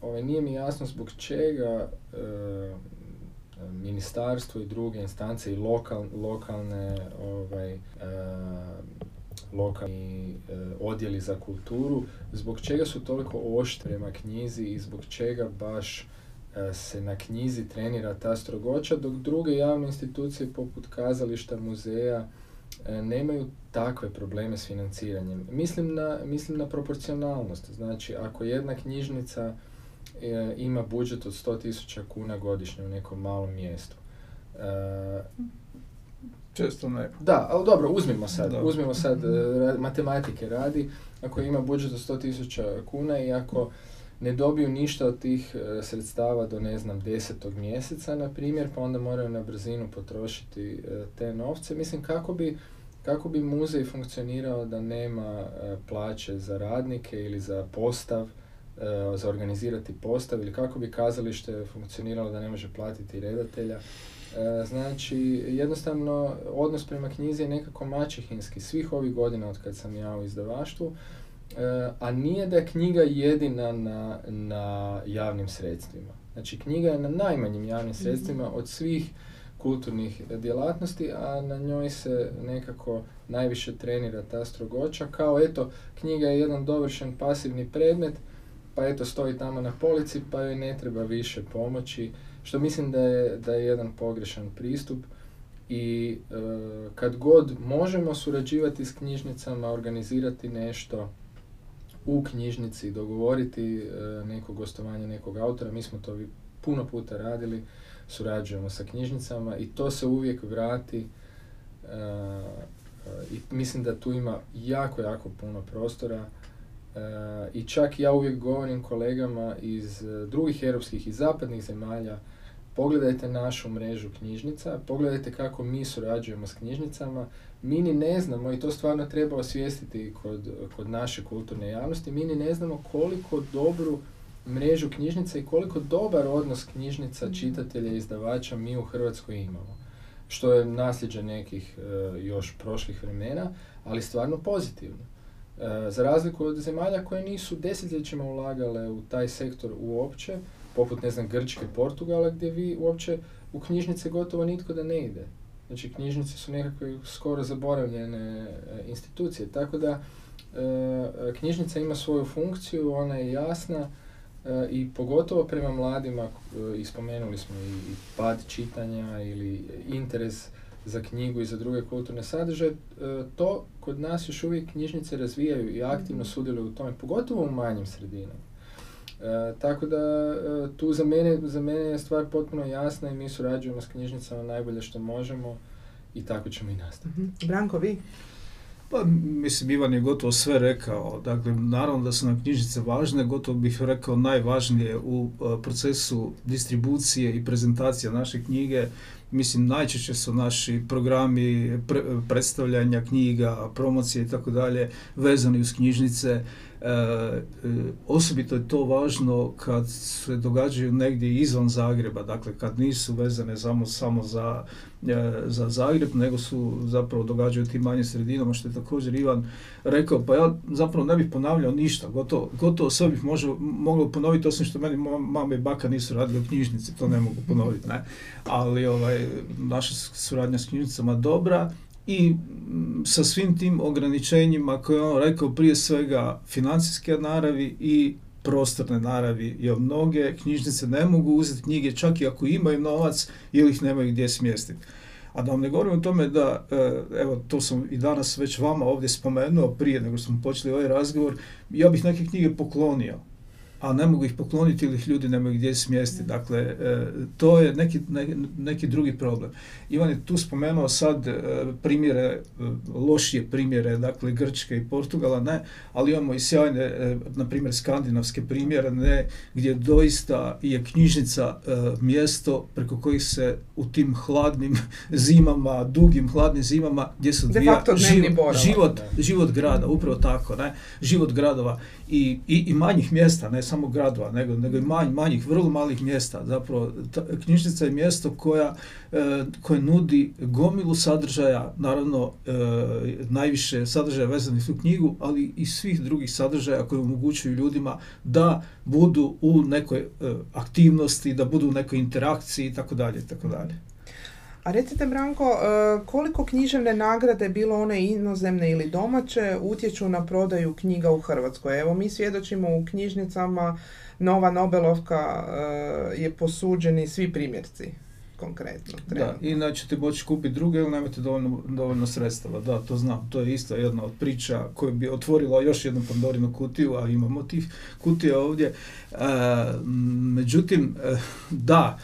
ovaj, nije mi jasno zbog čega e, ministarstvo i druge instance i lokal, lokalne ovaj, e, lokalni e, odjeli za kulturu, zbog čega su toliko oštri prema knjizi i zbog čega baš e, se na knjizi trenira ta strogoća, dok druge javne institucije poput kazališta, muzeja, E, nemaju takve probleme s financiranjem. Mislim na, mislim na proporcionalnost. Znači, ako jedna knjižnica e, ima budžet od 100.000 kuna godišnje u nekom malom mjestu. E, Često ne. Da, ali dobro, uzmimo sad, uzmimo sad, matematike radi, ako ima budžet od 100.000 kuna i ako ne dobiju ništa od tih sredstava do ne znam desetog mjeseca na primjer, pa onda moraju na brzinu potrošiti te novce. Mislim kako bi kako bi muzej funkcionirao da nema e, plaće za radnike ili za postav, e, za organizirati postav ili kako bi kazalište funkcioniralo da ne može platiti redatelja. E, znači, jednostavno, odnos prema knjizi je nekako mačihinski svih ovih godina od kad sam ja u izdavaštvu, a nije da je knjiga jedina na, na javnim sredstvima. Znači, knjiga je na najmanjim javnim mhm. sredstvima od svih kulturnih djelatnosti, a na njoj se nekako najviše trenira ta strogoća, kao eto, knjiga je jedan dovršen pasivni predmet, pa eto stoji tamo na polici, pa joj ne treba više pomoći, što mislim da je, da je jedan pogrešan pristup. I e, kad god možemo surađivati s knjižnicama, organizirati nešto u knjižnici, dogovoriti e, neko gostovanje nekog autora, mi smo to puno puta radili, surađujemo sa knjižnicama i to se uvijek vrati uh, i mislim da tu ima jako, jako puno prostora uh, i čak ja uvijek govorim kolegama iz drugih europskih i zapadnih zemalja pogledajte našu mrežu knjižnica, pogledajte kako mi surađujemo s knjižnicama, mi ni ne znamo, i to stvarno treba osvijestiti kod, kod naše kulturne javnosti, mi ni ne znamo koliko dobru mrežu knjižnica i koliko dobar odnos knjižnica, čitatelja i izdavača mi u Hrvatskoj imamo. Što je nasljeđe nekih e, još prošlih vremena, ali stvarno pozitivno. E, za razliku od zemalja koje nisu desetljećima ulagale u taj sektor uopće, poput ne znam Grčke, Portugala, gdje vi uopće u knjižnice gotovo nitko da ne ide. Znači knjižnice su nekakve skoro zaboravljene e, institucije, tako da knjižnica ima svoju funkciju, ona je jasna, E, i pogotovo prema mladima, e, ispomenuli smo i pad čitanja ili interes za knjigu i za druge kulturne sadržaje, e, to kod nas još uvijek knjižnice razvijaju i aktivno mhm. sudjeluju u tome, pogotovo u manjim sredinama. tako da tu za mene, za mene je stvar potpuno jasna i mi surađujemo s knjižnicama najbolje što možemo i tako ćemo i nastaviti. Mhm. Branko, vi? Pa, mislim, Ivan je gotovo sve rekao. Dakle, naravno da su nam knjižnice važne, gotovo bih rekao najvažnije u e, procesu distribucije i prezentacije naše knjige. Mislim, najčešće su naši programi predstavljanja knjiga, promocije i tako dalje vezani uz knjižnice. E, e, osobito je to važno kad se događaju negdje izvan Zagreba, dakle kad nisu vezane samo, samo za, e, za Zagreb, nego su zapravo događaju tim manjim sredinama, što je također Ivan rekao, pa ja zapravo ne bih ponavljao ništa, gotovo, gotovo sve bih možo, mogao ponoviti, osim što meni mama i baka nisu radili u knjižnici, to ne mogu ponoviti, ne. Ali ovaj, naša suradnja s knjižnicama dobra, i mm, sa svim tim ograničenjima koje je on rekao prije svega financijske naravi i prostorne naravi, jer mnoge knjižnice ne mogu uzeti knjige čak i ako imaju novac ili ih nemaju gdje smjestiti. A da vam ne govorim o tome da, e, evo, to sam i danas već vama ovdje spomenuo prije nego smo počeli ovaj razgovor, ja bih neke knjige poklonio. A ne mogu ih pokloniti ili ih ljudi nemaju gdje smjestiti. Dakle, e, to je neki, neki drugi problem. Ivan je tu spomenuo sad e, primjere, e, lošije primjere, dakle Grčke i Portugala, ne, ali imamo i sjajne, na primjer, skandinavske primjere, ne, gdje doista je knjižnica mjesto preko kojih se u tim hladnim zimama, dugim hladnim zimama, gdje se odvija život, život, život grada, upravo tako, ne, život gradova i, i, i manjih mjesta, ne samo gradova, nego, nego i manj, manjih, vrlo malih mjesta. Zapravo, ta, knjižnica je mjesto koja, e, koje nudi gomilu sadržaja, naravno e, najviše sadržaja vezanih u knjigu, ali i svih drugih sadržaja koji omogućuju ljudima da budu u nekoj e, aktivnosti, da budu u nekoj interakciji i tako dalje, tako dalje. A recite Branko, e, koliko književne nagrade, bilo one inozemne ili domaće, utječu na prodaju knjiga u Hrvatskoj? Evo, mi svjedočimo u knjižnicama, Nova Nobelovka e, je posuđeni svi primjerci konkretno. Da, inače ti moći kupiti druge ili nemate dovoljno, dovoljno sredstava. Da, to znam. To je isto jedna od priča koja bi otvorila još jednu Pandorinu kutiju, a imamo tih kutija ovdje. E, međutim, da,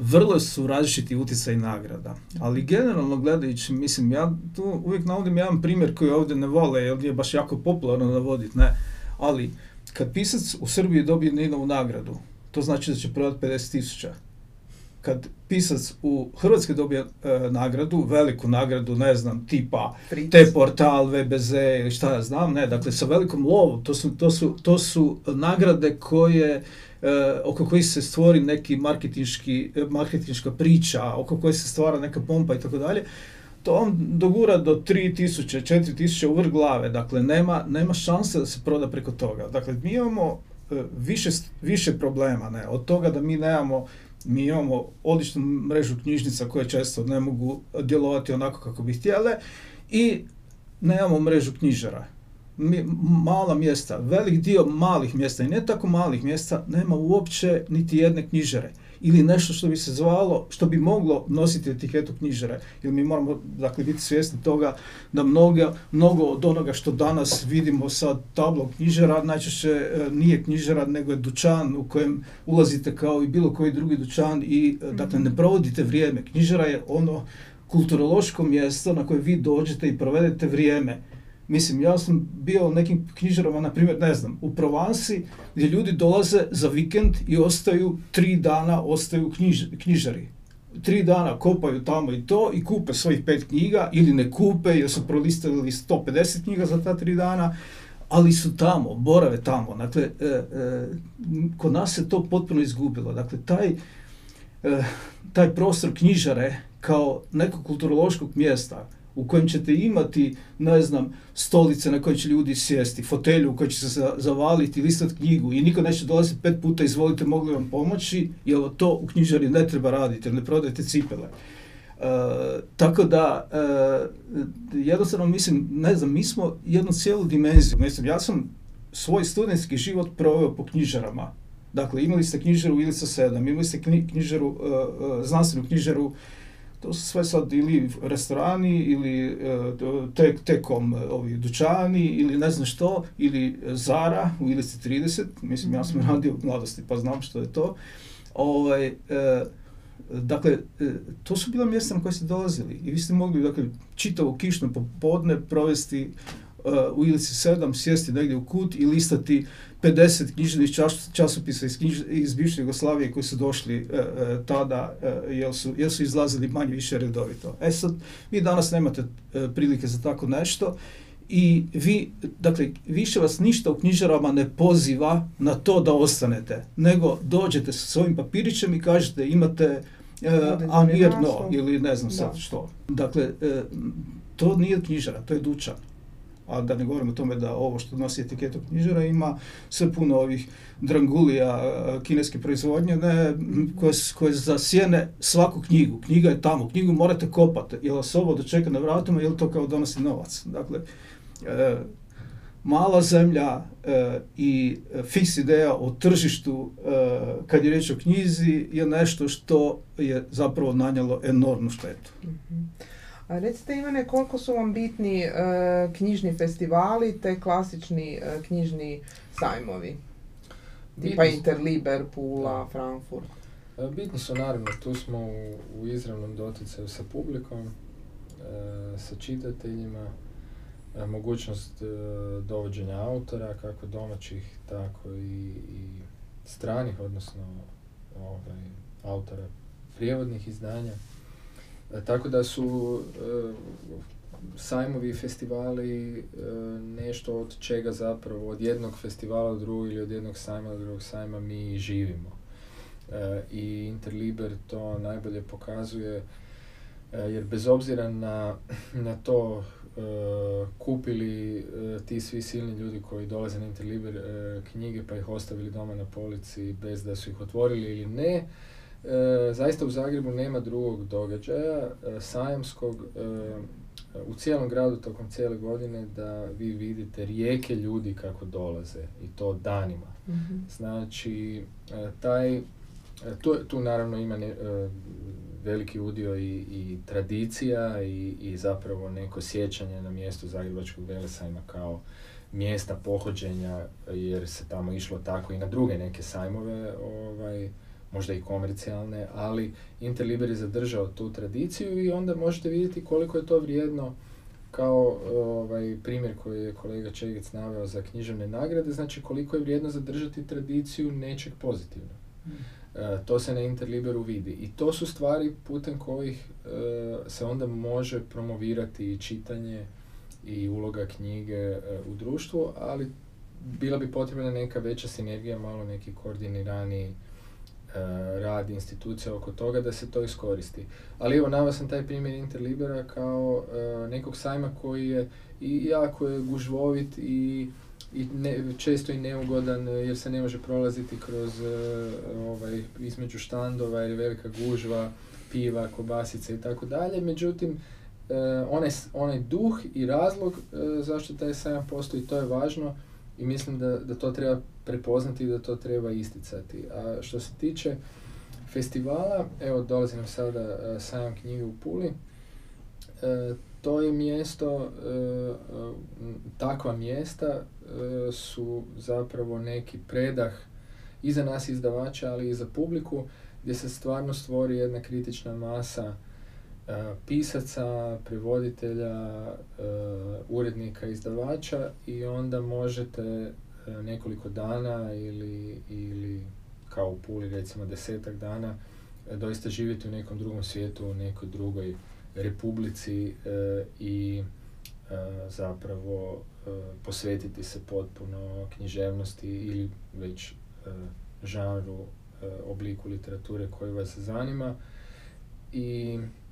vrlo su različiti utjecaj nagrada. Ali generalno gledajući, mislim, ja tu uvijek navodim jedan primjer koji ovdje ne vole, jer je baš jako popularno navoditi, ne. Ali, kad pisac u Srbiji dobije Ninovu nagradu, to znači da će prodati 50 tisuća. Kad pisac u Hrvatskoj dobije e, nagradu, veliku nagradu, ne znam, tipa T-portal, VBZ ili šta ja znam, ne, dakle sa velikom lovom, to su, to su, to su nagrade koje oko koji se stvori neki marketinški, e, marketinška priča, oko koje se stvara neka pompa i tako dalje, to on dogura do 3000, 4000 u vrh glave, dakle nema, nema šanse da se proda preko toga. Dakle, mi imamo e, više, više problema, ne, od toga da mi nemamo mi imamo odličnu mrežu knjižnica koje često ne mogu djelovati onako kako bi htjele i nemamo mrežu knjižara mala mjesta, velik dio malih mjesta i ne tako malih mjesta nema uopće niti jedne knjižare ili nešto što bi se zvalo, što bi moglo nositi etiketu knjižare. Jer mi moramo dakle, biti svjesni toga da mnogo, mnogo od onoga što danas vidimo sa tablom knjižara najčešće e, nije knjižara nego je dućan u kojem ulazite kao i bilo koji drugi dućan i e, dakle ne provodite vrijeme. Knjižara je ono kulturološko mjesto na koje vi dođete i provedete vrijeme Mislim, ja sam bio nekim knjižarama, na primjer, ne znam, u Provansi, gdje ljudi dolaze za vikend i ostaju tri dana, ostaju knjiž, knjižari. Tri dana kopaju tamo i to i kupe svojih pet knjiga ili ne kupe jer su prolistali 150 knjiga za ta tri dana, ali su tamo, borave tamo. Dakle, e, e, kod nas se to potpuno izgubilo. Dakle, taj, e, taj prostor knjižare kao nekog kulturološkog mjesta, u kojem ćete imati, ne znam, stolice na koje će ljudi sjesti, fotelju u kojoj će se zavaliti, listati knjigu i niko neće dolaziti pet puta, izvolite, mogli vam pomoći, jer to u knjižari ne treba raditi, jer ne prodajete cipele. Uh, tako da, uh, jednostavno mislim, ne znam, mi smo jednu cijelu dimenziju, mislim, ja sam svoj studentski život proveo po knjižarama. Dakle, imali ste knjižaru Ilica 7, imali ste knjižaru, uh, znanstvenu knjižaru to su sve sad ili restorani ili e, tek, tekom e, ovi dućani ili ne znam što, ili Zara u Ilici 30, mislim ja sam mhm. radio u mladosti pa znam što je to. Ovaj, e, dakle, to su bila mjesta na koje ste dolazili i vi ste mogli dakle, čitavo kišno popodne provesti u Ilici 7, sjesti negdje u kut i listati 50 književnih časopisa iz, knjiž, iz bivše Jugoslavije koji su došli e, e, tada, e, jer, su, jer su izlazili manje više redovito. E sad, vi danas nemate e, prilike za tako nešto i vi, dakle, više vas ništa u knjižarama ne poziva na to da ostanete, nego dođete sa svojim papirićem i kažete imate e, ili ne znam sad što. Dakle, e, to nije knjižara, to je dućan a da ne govorim o tome da ovo što nosi etiketu knjižara ima sve puno ovih drangulija kineske proizvodnje ne, koje, koje zasjene svaku knjigu. Knjiga je tamo, knjigu morate kopati, jel vas ovo dočeka na vratima ili to kao donosi novac. Dakle, e, mala zemlja e, i fiks ideja o tržištu e, kad je riječ o knjizi je nešto što je zapravo nanjelo enormnu štetu. mm a recite Ivane, koliko su vam bitni e, knjižni festivali te klasični e, knjižni sajmovi? Tipa Bitni Interliber, Pula, Da. Frankfurt. E, Bitni su naravno, tu smo u, u izravnom doticaju sa publikom, e, sa čitateljima, mogućnost dovođenja autora, kako domaćih, tako i, i stranih, odnosno ovaj, autora prijevodnih izdanja. Tako da su e, sajmovi i festivali e, nešto od čega zapravo od jednog festivala do drugog ili od jednog sajma do drugog sajma mi živimo. E, I Interliber to najbolje pokazuje jer bez obzira na, na to kupili ti svi silni ljudi koji dolaze na Interliber knjige pa ih ostavili doma na polici bez da su ih otvorili ili ne, e, zaista u Zagrebu nema drugog događaja e, sajamskog e, u cijelom gradu tokom cijele godine da vi vidite rijeke ljudi kako dolaze i to danima. Mhm. Znači, e, taj, e, tu, tu naravno ima ne- e, veliki udio i, i tradicija i, i zapravo neko sjećanje na mjestu Zagrebačkog velesajma kao mjesta pohođenja jer se tamo išlo tako i na druge neke sajmove, ovaj, možda i komercijalne, ali Interliber je zadržao tu tradiciju i onda možete vidjeti koliko je to vrijedno kao ovaj, primjer koji je kolega Čegec naveo za književne nagrade, znači koliko je vrijedno zadržati tradiciju nečeg pozitivnog. E, to se na Interliberu vidi. I to su stvari putem kojih e, se onda može promovirati i čitanje i uloga knjige e, u društvu, ali bila bi potrebna neka veća sinergija, malo neki koordinirani rad institucija oko toga da se to iskoristi. Ali evo, naveo sam taj primjer Interlibera kao e, nekog sajma koji je i jako je gužvovit i i ne, često i neugodan e, jer se ne može prolaziti kroz e, ovaj, između štandova jer je velika gužva, piva, kobasice i tako dalje. Međutim, e, onaj, onaj duh i razlog e, zašto taj sajam postoji, to je važno i mislim da, da to treba prepoznati da to treba isticati. A što se tiče festivala, evo dolazi nam sada e, sajam knjige u Puli, E, to je mjesto, e, takva mjesta su zapravo neki predah i za nas izdavača, ali i za publiku, gdje se stvarno stvori jedna kritična masa pisaca, prevoditelja, urednika, izdavača i onda možete nekoliko dana ili, ili kao u Puli recimo desetak dana e, doista živjeti u nekom drugom svijetu, u nekoj drugoj republici e, i e, zapravo e, posvetiti se potpuno književnosti ili već e, žanru, e, obliku literature koji vas zanima. I e,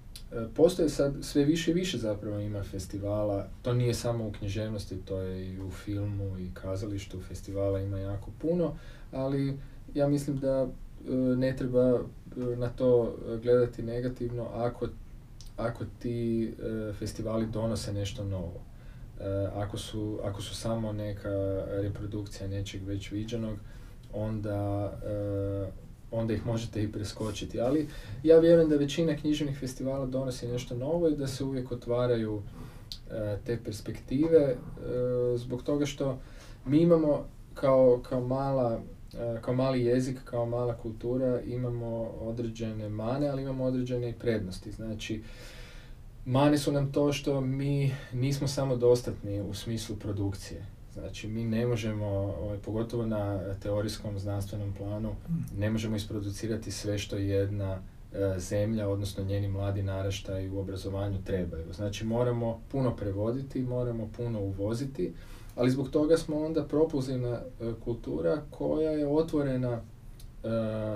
postoje sad sve više i više zapravo ima festivala, to nije samo u književnosti, to je i u filmu i kazalištu, festivala ima jako puno, ali ja mislim da e, ne treba e, na to e, gledati negativno ako ako ti e, festivali donose nešto novo. E, ako, su, ako su samo neka reprodukcija nečeg već viđenog, onda, e, onda ih možete i preskočiti. Ali ja vjerujem da većina književnih festivala donosi nešto novo i da se uvijek otvaraju e, te perspektive e, zbog toga što mi imamo kao, kao mala e, kao mali jezik, kao mala kultura imamo određene mane, ali imamo određene prednosti. Znači, mane su nam to što mi nismo samo dostatni u smislu produkcije. Znači, mi ne možemo, ovaj, pogotovo na teorijskom znanstvenom planu, ne možemo isproducirati sve što jedna e, zemlja, odnosno njeni mladi naraštaj u obrazovanju trebaju. Znači, moramo puno prevoditi, moramo puno uvoziti, ali zbog toga smo onda propulzivna e, kultura koja je otvorena e,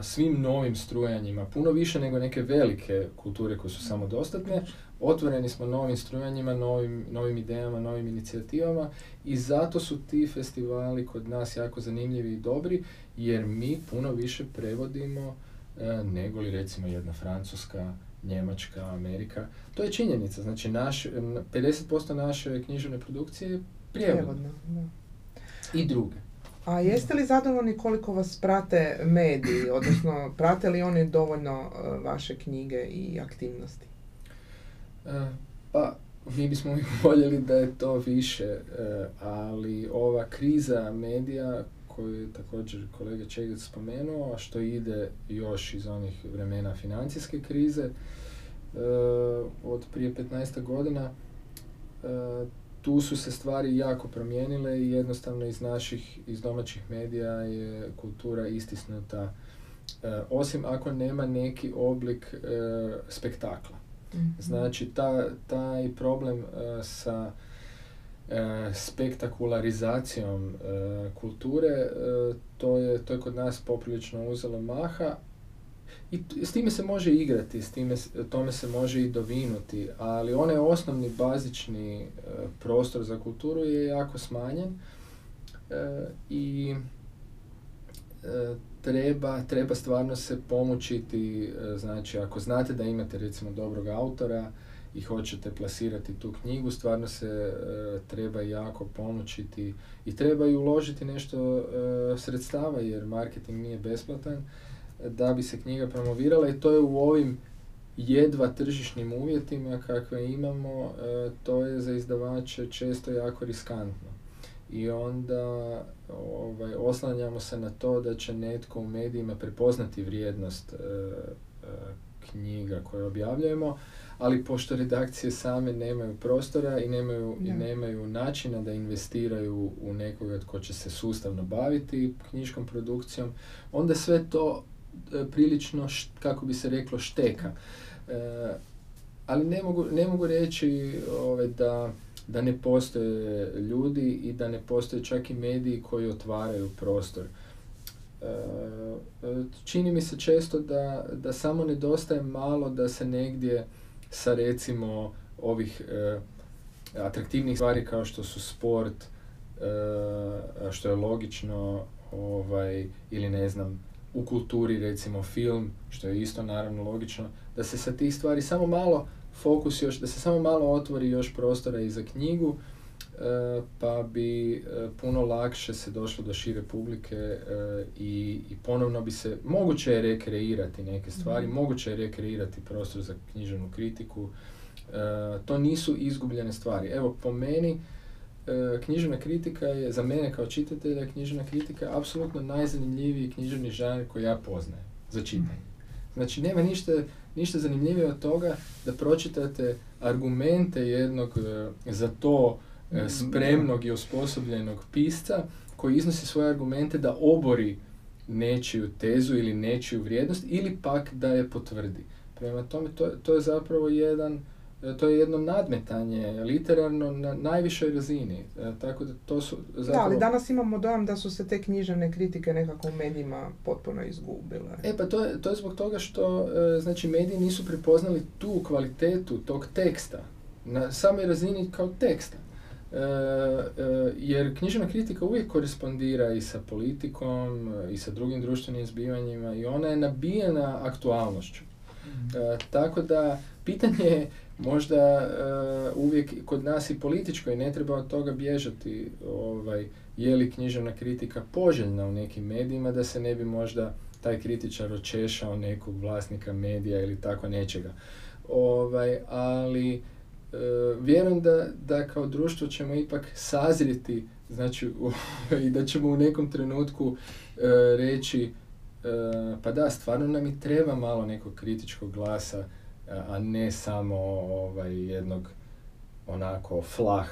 svim novim strujanjima, puno više nego neke velike kulture koje su samodostatne, otvoreni smo novim strujanjima, novim, novim idejama, novim inicijativama i zato su ti festivali kod nas jako zanimljivi i dobri, jer mi puno više prevodimo e, nego li recimo jedna Francuska, Njemačka, Amerika. To je činjenica, znači naš, n- 50% naše književne produkcije je da. I druge. A jeste li zadovoljni koliko vas prate mediji, odnosno prate li oni dovoljno e, vaše knjige i aktivnosti? E, Pa, mi bismo voljeli da je to više, e, ali ova kriza medija koju je također kolega Čegec spomenuo, a što ide još iz onih vremena financijske krize e, od prije 15 godina. Tu su se stvari jako promijenile i jednostavno iz naših, iz domaćih medija je kultura istisnuta osim ako nema neki oblik spektakla. Mhm. Znači, ta, taj problem sa E, spektakularizacijom e, kulture, to je, to je kod nas poprilično uzelo maha i s time se može igrati, s time, tome se može i dovinuti, ali onaj osnovni bazični prostor za kulturu je jako smanjen i treba, treba stvarno se pomučiti, znači ako znate da imate recimo dobrog autora, i hoćete plasirati tu knjigu, stvarno se e, treba jako pomoćiti i treba i uložiti nešto e, sredstava jer marketing nije besplatan da bi se knjiga promovirala i to je u ovim jedva tržišnim uvjetima kakve imamo, e, to je za izdavače često jako riskantno. I onda ovaj, oslanjamo se na to da će netko u medijima prepoznati vrijednost knjiga koje objavljujemo, ali pošto redakcije same nemaju prostora i nemaju, i nemaju načina da investiraju u nekoga tko će se sustavno baviti knjiškom produkcijom, onda sve to e, prilično, kako bi se reklo, šteka. E, ali ne mogu, ne mogu reći ove, ovaj, da, da ne postoje ljudi i da ne postoje čak i mediji koji otvaraju prostor. E, e čini mi se često da, da samo nedostaje malo da se negdje sa recimo ovih e, atraktivnih stvari kao što su sport, što je logično, ovaj, ili ne znam, u kulturi recimo film, što je isto naravno logično, da se sa tih stvari samo malo fokus još, da se samo malo otvori još prostora i za knjigu, e, pa bi e, puno lakše se došlo do šire publike e, i, i ponovno bi se, moguće je rekreirati neke stvari, mm. moguće je rekreirati prostor za književnu kritiku, to nisu izgubljene stvari. Evo, po meni, književna kritika je, za mene kao čitatelja, književna kritika je apsolutno najzanimljiviji književni žanr koji ja poznajem za čitanje. Mm. Znači, nema ništa, ništa zanimljivije od toga da pročitate argumente jednog za to E, spremnog i osposobljenog pisca koji iznosi svoje argumente da obori nečiju tezu ili nečiju vrijednost ili pak da je potvrdi. Prema tome, to, to je zapravo jedan e, to je jedno nadmetanje literarno na najvišoj razini. E, tako da to su zapravo... Da, ali danas imamo dojam da su se te književne kritike nekako u medijima potpuno izgubile. E pa to je, to je zbog toga što znači mediji nisu prepoznali tu kvalitetu tog teksta na samoj razini kao teksta. E, e, jer književna kritika uvijek korespondira i sa politikom i sa drugim društvenim zbivanjima i ona je nabijena aktualnošću. E, tako da pitanje je možda uvijek kod nas i političko i ne treba od toga bježati ovaj, je li književna kritika poželjna u nekim medijima da se ne bi možda taj kritičar očešao nekog vlasnika medija ili tako nečega. Ovaj, ali E, vjerujem da, da kao društvo ćemo ipak sazriti znači, i da ćemo u nekom trenutku e, reći e, pa da, stvarno nam i treba malo nekog kritičkog glasa, a ne samo ovaj, jednog onako flah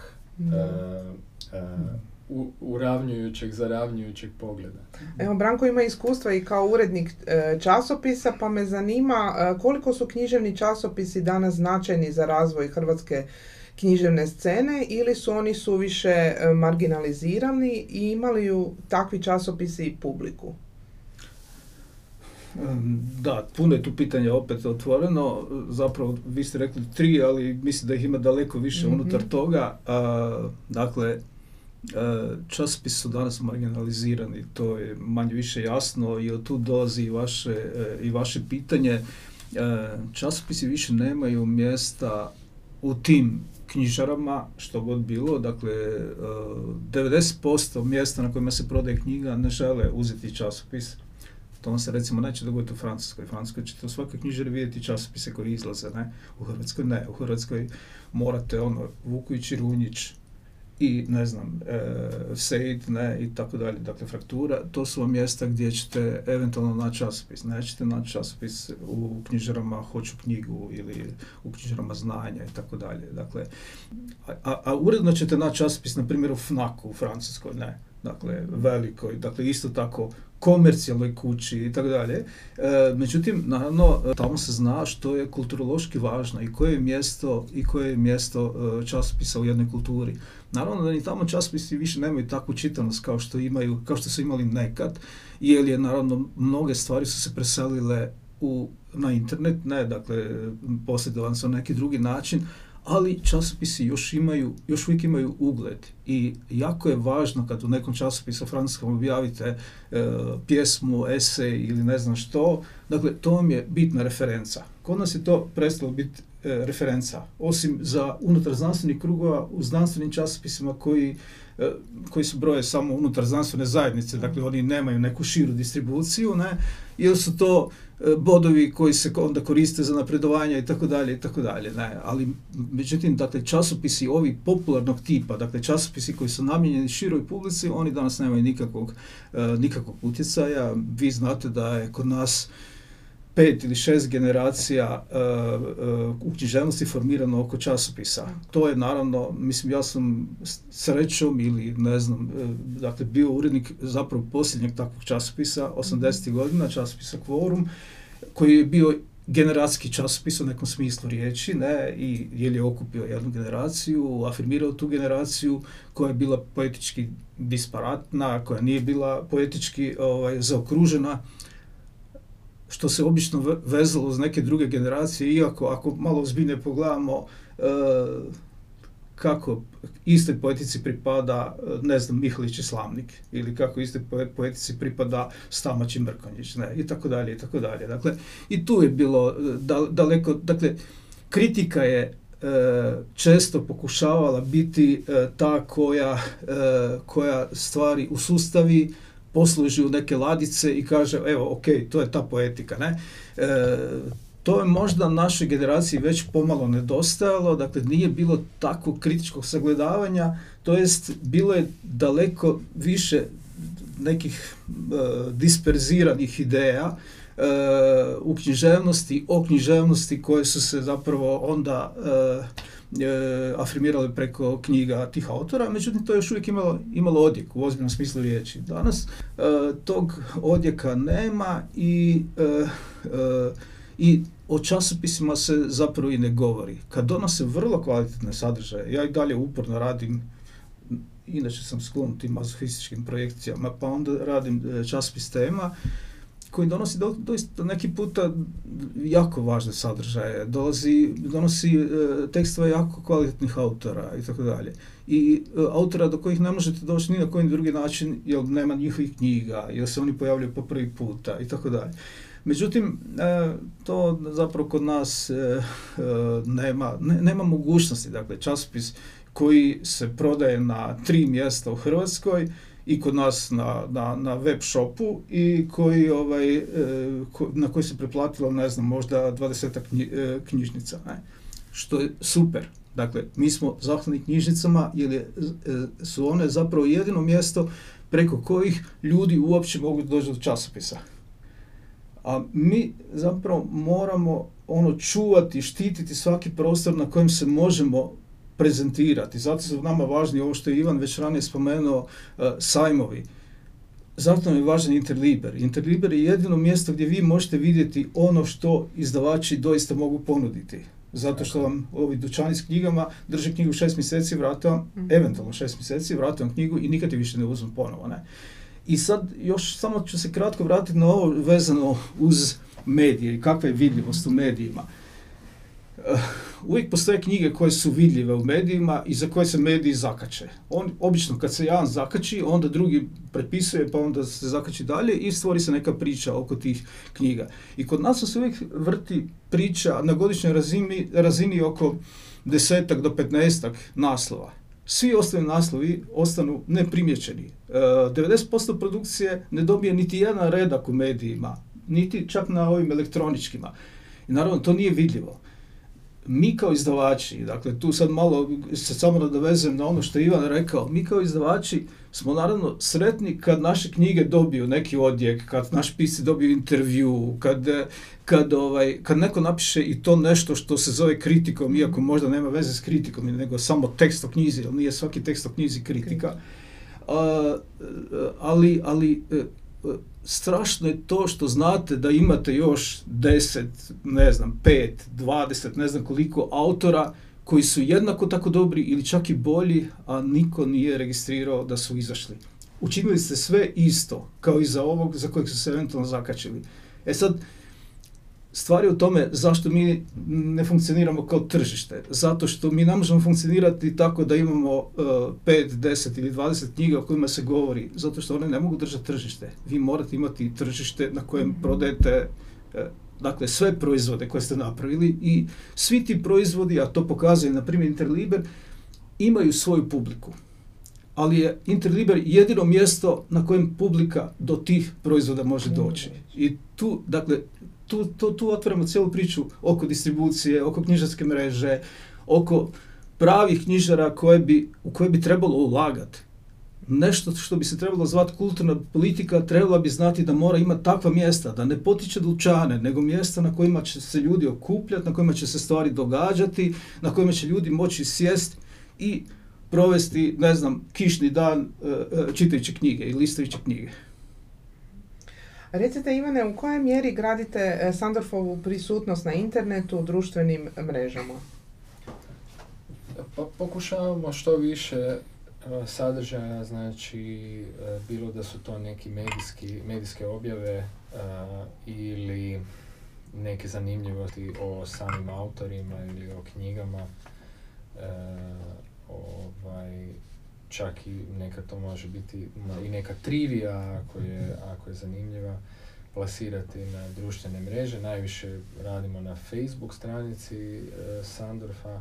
uravnjujućeg, zaravnjujućeg pogleda. Evo, Branko ima iskustva i kao urednik e, časopisa, pa me zanima e, koliko su književni časopisi danas značajni za razvoj hrvatske književne scene ili su oni suviše e, marginalizirani i imali ju takvi časopisi i publiku? Da, puno je tu pitanja opet otvoreno. Zapravo, vi ste rekli tri, ali mislim da ih ima daleko više mm unutar toga. dakle, E, časopisi su danas marginalizirani, to je manje više jasno i od tu dolazi i vaše, e, i vaše pitanje. E, časopisi više nemaju mjesta u tim knjižarama, što god bilo, dakle 90% mjesta na kojima se prodaje knjiga ne žele uzeti časopis. To vam se recimo neće dogoditi u Francuskoj. U Francuskoj ćete u svakoj knjižari vidjeti časopise koji izlaze, ne? U Hrvatskoj ne. U Hrvatskoj morate ono, Vuković i Runjić, i ne znam, e, Seid, ne, i tako dalje, dakle fraktura, to su vam mjesta gdje ćete eventualno naći časopis. Nećete naći časopis u knjižarama Hoću knjigu ili u knjižarama znanja i tako dalje. Dakle, a, a uredno ćete naći časopis, na primjer, u FNAC-u u Francuskoj, ne. Dakle, velikoj, dakle isto tako komercijalnoj kući i tako dalje. E, međutim, naravno, tamo se zna što je kulturološki važno i koje je mjesto i koje je mjesto e, časopisa u jednoj kulturi. Naravno da ni tamo časopisi više nemaju takvu čitanost kao što imaju, kao što su imali nekad, jer je naravno mnoge stvari su se preselile u, na internet, ne, dakle, posjedovan su na neki drugi način, ali časopisi još imaju, još uvijek imaju ugled i jako je važno kad u nekom časopisu francuskom objavite e, pjesmu, esej ili ne znam što, dakle to vam je bitna referenca. Kod nas je to prestalo biti e, referenca, osim za unutar znanstvenih krugova u znanstvenim časopisima koji E, koji su broje samo unutar znanstvene zajednice, dakle oni nemaju neku širu distribuciju, ne, ili su to bodovi koji se onda koriste za napredovanje i tako dalje i tako dalje, ne, ali međutim, dakle, časopisi ovi popularnog tipa, dakle, časopisi koji su namijenjeni široj publici, oni danas nemaju nikakvog, e, nikakvog utjecaja, vi znate da je kod nas pet ili šest generacija uh, uh, u književnosti formirano oko časopisa. To je naravno, mislim, ja sam srećom ili ne znam, uh, dakle, bio urednik zapravo posljednjeg takvog časopisa, 80. godina, časopisa Quorum, koji je bio generacijski časopis u nekom smislu riječi, ne, i je li okupio jednu generaciju, afirmirao tu generaciju koja je bila poetički disparatna, koja nije bila poetički ovaj, zaokružena, što se obično vezalo uz neke druge generacije, iako ako malo ozbiljnije pogledamo e, kako istoj poetici pripada, ne znam, Mihalić i Slavnik, ili kako istoj poetici pripada Stamać i Mrkonjić, ne, i tako dalje, i tako dalje. Dakle, i tu je bilo daleko, dakle, kritika je e, često pokušavala biti e, ta koja, koja stvari sustavi, posluži u neke ladice i kaže evo ok, to je ta poetika. Ne? E, to je možda našoj generaciji već pomalo nedostajalo, dakle nije bilo takvog kritičkog sagledavanja, to jest bilo je daleko više nekih e, disperziranih ideja e, u književnosti, o književnosti koje su se zapravo onda e, afirmirali preko knjiga tih autora, međutim to je još uvijek imalo, imalo odjek u ozbiljnom smislu riječi. Danas e, tog odjeka nema i, e, e, i o časopisima se zapravo i ne govori. Kad donose vrlo kvalitetne sadržaje, ja i dalje uporno radim inače sam sklon tim mazohističkim projekcijama, pa onda radim časopis tema koji donosi do, doista neki puta jako važne sadržaje, dolazi, donosi e, jako kvalitetnih autora i tako dalje. I e, autora do kojih ne možete doći ni na koji drugi način jer nema njihovih knjiga, jer se oni pojavljaju po prvi puta i tako dalje. Međutim, e, to zapravo kod nas e, e, nema, ne, nema mogućnosti, dakle časopis koji se prodaje na tri mjesta u Hrvatskoj, i kod nas na, na, na web shopu i koji, ovaj, e, na koji se preplatilo, ne znam, možda 20 knji, e, knjižnica. Ne? Što je super. Dakle, mi smo zahvalni knjižnicama jer je, e, su one zapravo jedino mjesto preko kojih ljudi uopće mogu doći do časopisa. A mi zapravo moramo ono čuvati, štititi svaki prostor na kojem se možemo prezentirati. Zato su nama važni ovo što je Ivan već ranije spomenuo, uh, sajmovi. Zato nam je važan Interliber. Interliber je jedino mjesto gdje vi možete vidjeti ono što izdavači doista mogu ponuditi. Zato što vam ovi dućani s knjigama drže knjigu šest mjeseci, vrate vam, mm. eventualno šest mjeseci, vrate vam knjigu i nikad je više ne uzmu ponovo. Ne? I sad još samo ću se kratko vratiti na ovo vezano uz medije i kakva je vidljivost u medijima. Uh, uvijek postoje knjige koje su vidljive u medijima i za koje se mediji zakače. On, obično kad se jedan zakači, onda drugi prepisuje pa onda se zakači dalje i stvori se neka priča oko tih knjiga. I kod nas se uvijek vrti priča na godišnjoj razini, razini oko desetak do petnaestak naslova. Svi ostali naslovi ostanu neprimjećeni. E, 90% produkcije ne dobije niti jedan redak u medijima, niti čak na ovim elektroničkima. I naravno, to nije vidljivo mi kao izdavači, dakle tu sad malo se samo nadovezem na ono što je Ivan rekao, mi kao izdavači smo naravno sretni kad naše knjige dobiju neki odjek, kad naš pisci dobiju intervju, kad, kad, ovaj, kad neko napiše i to nešto što se zove kritikom, iako možda nema veze s kritikom, nego samo tekst o knjizi, jer nije svaki tekst o knjizi kritika. ali, ali e, strašno je to što znate da imate još 10, ne znam, 5, 20, ne znam koliko autora koji su jednako tako dobri ili čak i bolji, a niko nije registrirao da su izašli. Učinili ste sve isto, kao i za ovog za kojeg su se eventualno zakačili. E sad, stvar je u tome zašto mi ne funkcioniramo kao tržište. Zato što mi ne možemo funkcionirati tako da imamo uh, 5, 10 ili 20 knjiga o kojima se govori, zato što one ne mogu držati tržište. Vi morate imati tržište na kojem prodajete uh, dakle sve proizvode koje ste napravili i svi ti proizvodi, a to pokazuje na primjer Interliber, imaju svoju publiku. Ali je Interliber jedino mjesto na kojem publika do tih proizvoda može doći. I tu, dakle, tu, tu, tu otvaramo cijelu priču oko distribucije, oko knjižarske mreže, oko pravih knjižara koje bi, u koje bi trebalo ulagati. Nešto što bi se trebalo zvati kulturna politika, trebala bi znati da mora imati takva mjesta, da ne potiče dućane, nego mjesta na kojima će se ljudi okupljati, na kojima će se stvari događati, na kojima će ljudi moći sjest i provesti, ne znam, kišni dan e, e, čitajući knjige i listajući knjige. Recite Ivane, u kojoj mjeri gradite e, Sandorfovu prisutnost na internetu, društvenim mrežama? Pa, pokušavamo što više e, sadržaja, znači e, bilo da su to neki medijski, medijske objave ili neke zanimljivosti o samim autorima ili o knjigama. ovaj, čak i neka to može biti i neka trivija ako je, ako je zanimljiva plasirati na društvene mreže. Najviše radimo na Facebook stranici e, Sandorfa, e,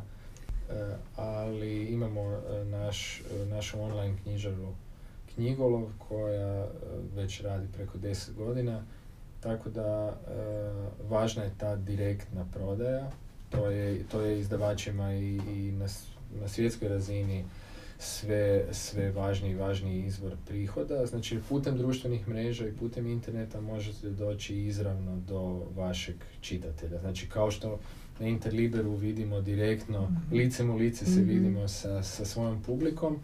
ali imamo e, naš, našu online knjižaru Knjigolov koja već radi preko 10 godina. Tako da važna je ta direktna prodaja. To je, to je izdavačima i, i na, na svjetskoj razini sve, sve važniji i važniji izvor prihoda. Znači putem društvenih mreža i putem interneta možete doći izravno do vašeg čitatelja. Znači kao što na Interliberu vidimo direktno, mhm. licem u lice se mhm. vidimo sa, sa svojom publikom,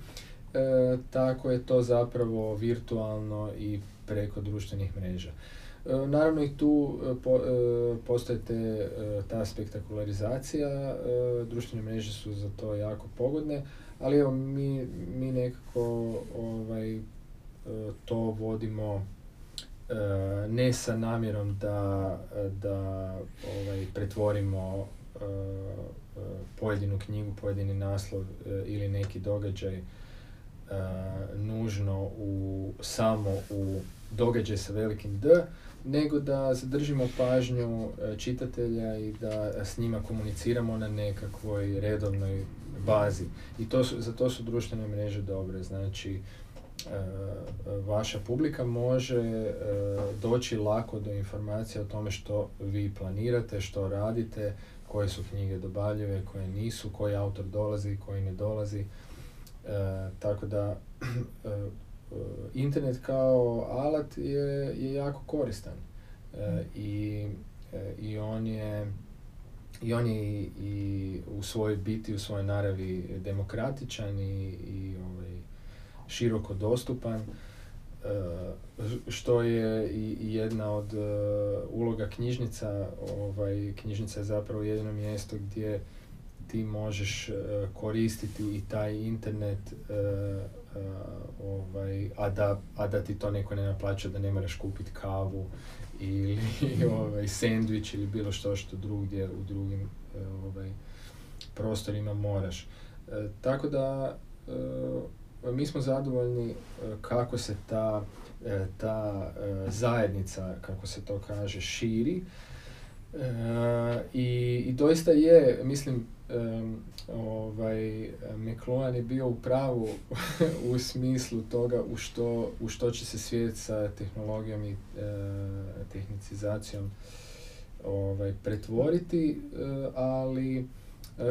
e, tako je to zapravo virtualno i preko društvenih mreža. E, naravno i tu e, po, postoje te, ta spektakularizacija, društvene mreže su za to jako pogodne, ali evo, mi, mi nekako ovaj, e, to vodimo e, ne sa namjerom da, da ovaj, pretvorimo e, pojedinu knjigu, pojedini naslov ili neki događaj nužno u, samo u događaj sa velikim D, nego da zadržimo pažnju čitatelja i da s njima komuniciramo na nekakvoj redovnoj bazi. I to su, za to su društvene mreže dobre. Znači, e, vaša publika može e, doći lako do informacija o tome što vi planirate, što radite, koje su knjige dobavljive, koje nisu, koji autor dolazi, koji ne dolazi. E, tako da internet kao alat je, je jako koristan i, i on je i on je i, u svojoj biti, u svojoj naravi demokratičan i, i ovaj, široko dostupan, što je i, jedna od uloga knjižnica. Ovaj, knjižnica je zapravo jedino mjesto gdje ti možeš koristiti i taj internet ovaj, a, da, a da ti to neko ne naplaća, da ne moraš kupiti kavu ili ovaj, sandvič ili bilo što što drugdje u drugim e, ovaj, prostorima moraš. E, tako da e, mi smo zadovoljni kako se ta, ta zajednica, kako se to kaže, širi. I, I doista je, mislim, um, ovaj, McLuhan je bio u pravu u smislu toga u što, u što će se svijet sa tehnologijom i e, tehnicizacijom ovaj, pretvoriti, e, ali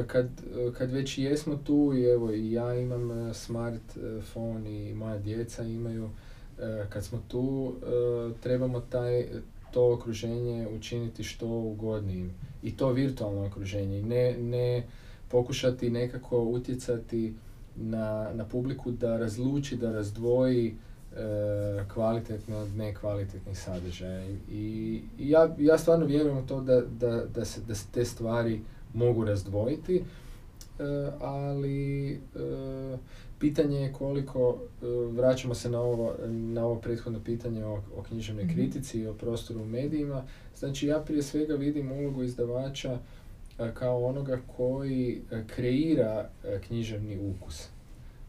kad, kad već jesmo tu i evo i ja imam smart phone i moja djeca imaju, kad smo tu trebamo taj, to okruženje učiniti što ugodnijim i to virtualno okruženje ne, ne pokušati nekako utjecati na, na publiku da razluči, da razdvoji e, kvalitetno od nekvalitetnih sadržaja. I, i ja, ja stvarno vjerujem u to da, da, da, se, da se te stvari mogu razdvojiti, e, ali e, pitanje je koliko, e, vraćamo se na ovo, na ovo prethodno pitanje o, o književnoj mhm. kritici i o prostoru u medijima. Znači ja prije svega vidim ulogu izdavača kao onoga koji kreira književni ukus.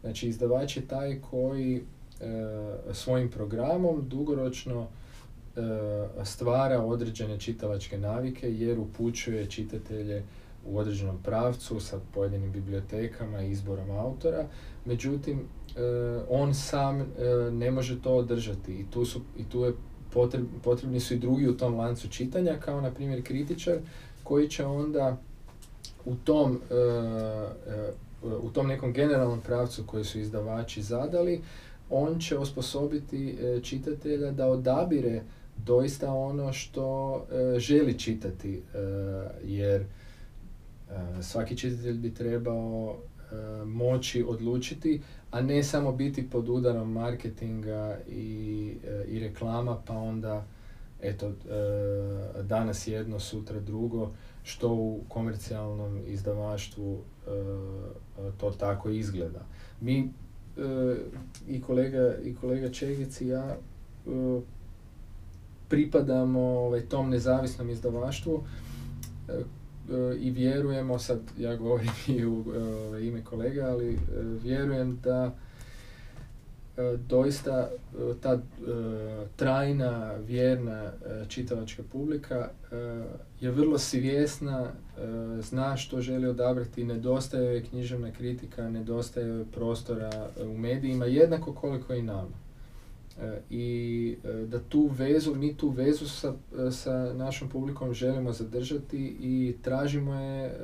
Znači izdavač je taj koji svojim programom dugoročno stvara određene čitalačke navike jer upućuje čitatelje u određenom pravcu sa pojedinim bibliotekama i izborom autora. Međutim, on sam ne može to održati i tu, su, i tu je potrebni su i drugi u tom lancu čitanja, kao na primjer kritičar koji će onda u tom, e, e, u tom nekom generalnom pravcu koji su izdavači zadali, on će osposobiti e, čitatelja da odabire doista ono što želi čitati, jer svaki čitatelj bi trebao moći odlučiti, a ne samo biti pod udarom marketinga i, i reklama, pa onda eto, e, danas jedno, sutra drugo, što u komercijalnom izdavaštvu e, to tako izgleda. Mi e, i kolega, i kolega Čegic i ja pripadamo ovaj, tom nezavisnom izdavaštvu i vjerujemo, sad ja govorim i u ime kolega, ali vjerujem da E, doista e, ta e, trajna, vjerna čitavačka publika je vrlo svjesna, zna što želi odabrati, nedostaje joj književna kritika, nedostaje joj prostora u medijima, jednako koliko i nama. I da tu vezu, mi tu vezu sa, sa našom publikom želimo zadržati i tražimo je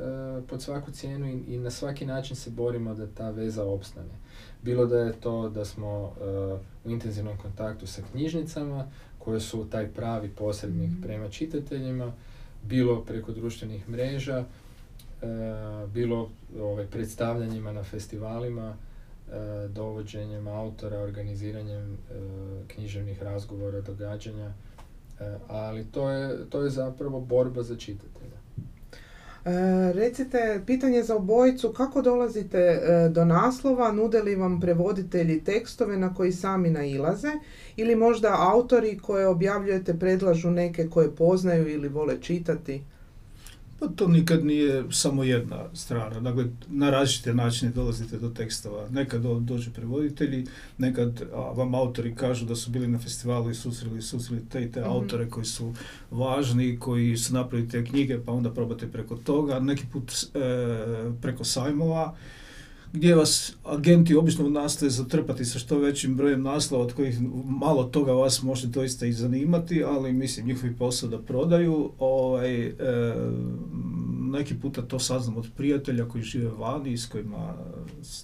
pod svaku cijenu i, i na svaki način se borimo da ta veza opstane. Bilo da je to da smo eh, u intenzivnom kontaktu sa knjižnicama koje su taj pravi posrednik mhm. prema čitateljima, bilo preko društvenih mreža, bilo ovaj, predstavljanjima na festivalima, dovođenjem autora, organiziranjem književnih razgovora, događanja, ali to je, to je zapravo borba za čitatelja. E, recite, pitanje za obojicu, kako dolazite e, do naslova, nude li vam prevoditelji tekstove na koji sami nailaze ili možda autori koje objavljujete predlažu neke koje poznaju ili vole čitati? Pa to nikad nije samo jedna strana. Dakle, na različite načine dolazite do tekstova. Nekad dođu prevoditelji, nekad vam autori kažu da su bili na festivalu i susreli, susreli te i te mhm. autore koji su važni, koji su napravili te knjige, pa onda probate preko toga. Neki put e, preko sajmova gdje vas agenti obično nastoje zatrpati sa što većim brojem naslova od kojih malo toga vas može doista i zanimati, ali mislim njihovi posao da prodaju. Ovaj, e, neki puta to saznam od prijatelja koji žive vani s kojima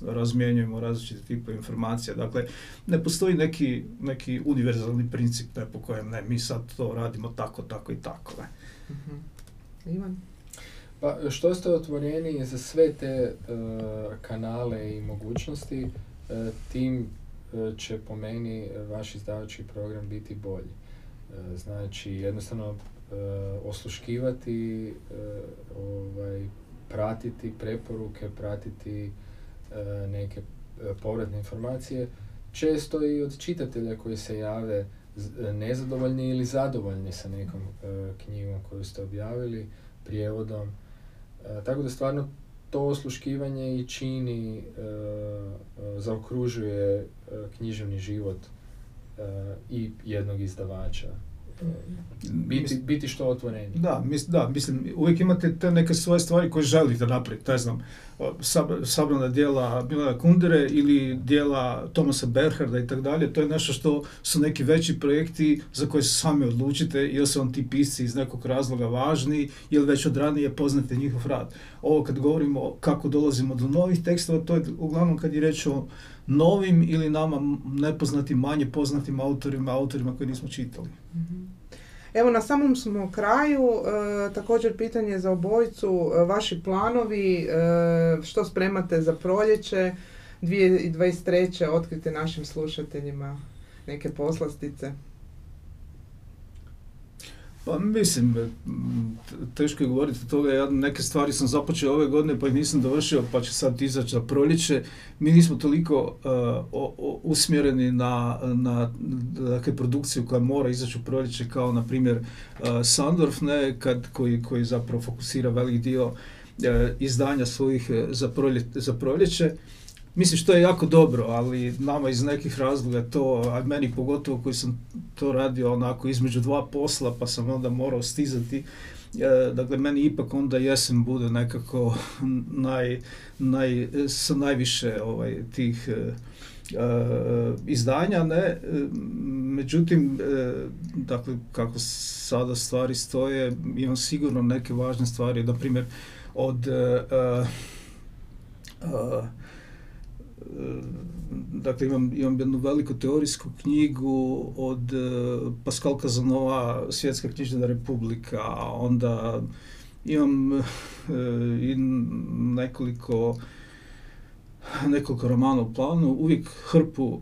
razmjenjujemo različite tipe informacija. Dakle, ne postoji neki, neki univerzalni princip ne, po kojem ne, mi sad to radimo tako, tako i tako. Ne. Mhm. Ivan? Pa što ste otvoreni za sve te e, kanale i mogućnosti, uh, tim e, će po meni vaš izdavački program biti bolji. Znači jednostavno osluškivati, ovaj, pratiti preporuke, pratiti neke povratne informacije, često i od čitatelja koji se jave nezadovoljni ili zadovoljni sa nekom knjigom koju ste objavili, prijevodom E, tako da stvarno to osluškivanje i čini, e, e, zaokružuje književni život i jednog izdavača. biti, biti što otvoreniji. Da, mis, da, mislim, uvijek imate te neke svoje stvari koje želite napraviti, ne znam, sab, sabrana dijela Milana Kundere ili dijela Tomasa Berharda i tako dalje, to je nešto što su neki veći projekti za koje se sami odlučite ili su vam ti pisci iz nekog razloga važni ili već od ranije poznate njihov rad. Ovo kad govorimo kako dolazimo do novih tekstova, to je uglavnom kad je reč o novim ili nama nepoznatim, manje poznatim autorima, autorima koje nismo čitali. Mhm. Evo na samom smo kraju, e, također pitanje za obojicu, e, vaši planovi, e, što spremate za proljeće 2023. otkrite našim slušateljima neke poslastice. Pa mislim, teško je govoriti o toga, ja neke stvari sam započeo ove godine pa ih nisam dovršio, pa će sad izaći za proljeće. Mi nismo toliko uh, usmjereni na, na dakle, produkciju koja mora izaći u proljeće kao na primjer uh, Sandorf, ne, kad, koji, koji zapravo fokusira velik dio uh, izdanja svojih za, prolje, za proljeće. Mislim što je jako dobro, ali nama iz nekih razloga to, a meni pogotovo koji sam to radio onako između dva posla pa sam onda morao stizati, e, dakle meni ipak onda jesen bude nekako naj, naj, sa najviše ovaj, tih e, e izdanja, ne, e, međutim, e, dakle, kako sada stvari stoje, imam sigurno neke važne stvari, na primjer, od uh, uh, dakle imam, imam jednu veliku teorijsku knjigu od uh, Pascal Kazanova Svjetska knjižna republika, onda imam uh, i nekoliko nekoliko romana u planu, uvijek hrpu uh,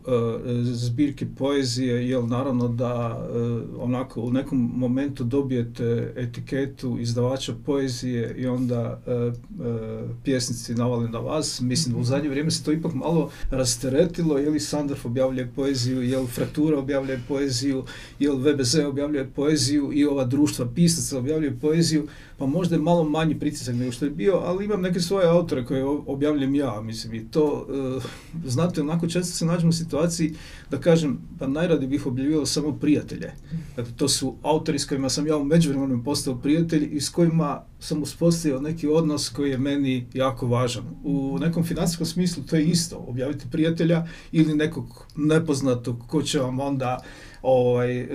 zbirke poezije, jer naravno da uh, onako u nekom momentu dobijete etiketu izdavača poezije i onda uh, uh, pjesnici navali na vas. Mislim, u zadnje vrijeme se to ipak malo rasteretilo, je li Sandorf objavljuje poeziju, je li Fraktura objavljuje poeziju, je li VBZ objavljuje poeziju i ova društva pisaca objavljuje poeziju, pa možda je malo manji pritisak nego što je bio, ali imam neke svoje autore koje objavljam ja, mislim, i to, uh, znate, onako često se nađemo u situaciji da kažem, pa najradi bih objavljivao samo prijatelje. Dakle, to su autori s kojima sam ja u međuvremenu postao prijatelj i s kojima sam uspostavio neki odnos koji je meni jako važan. U nekom financijskom smislu to je isto, objaviti prijatelja ili nekog nepoznatog ko će vam onda ovaj, e,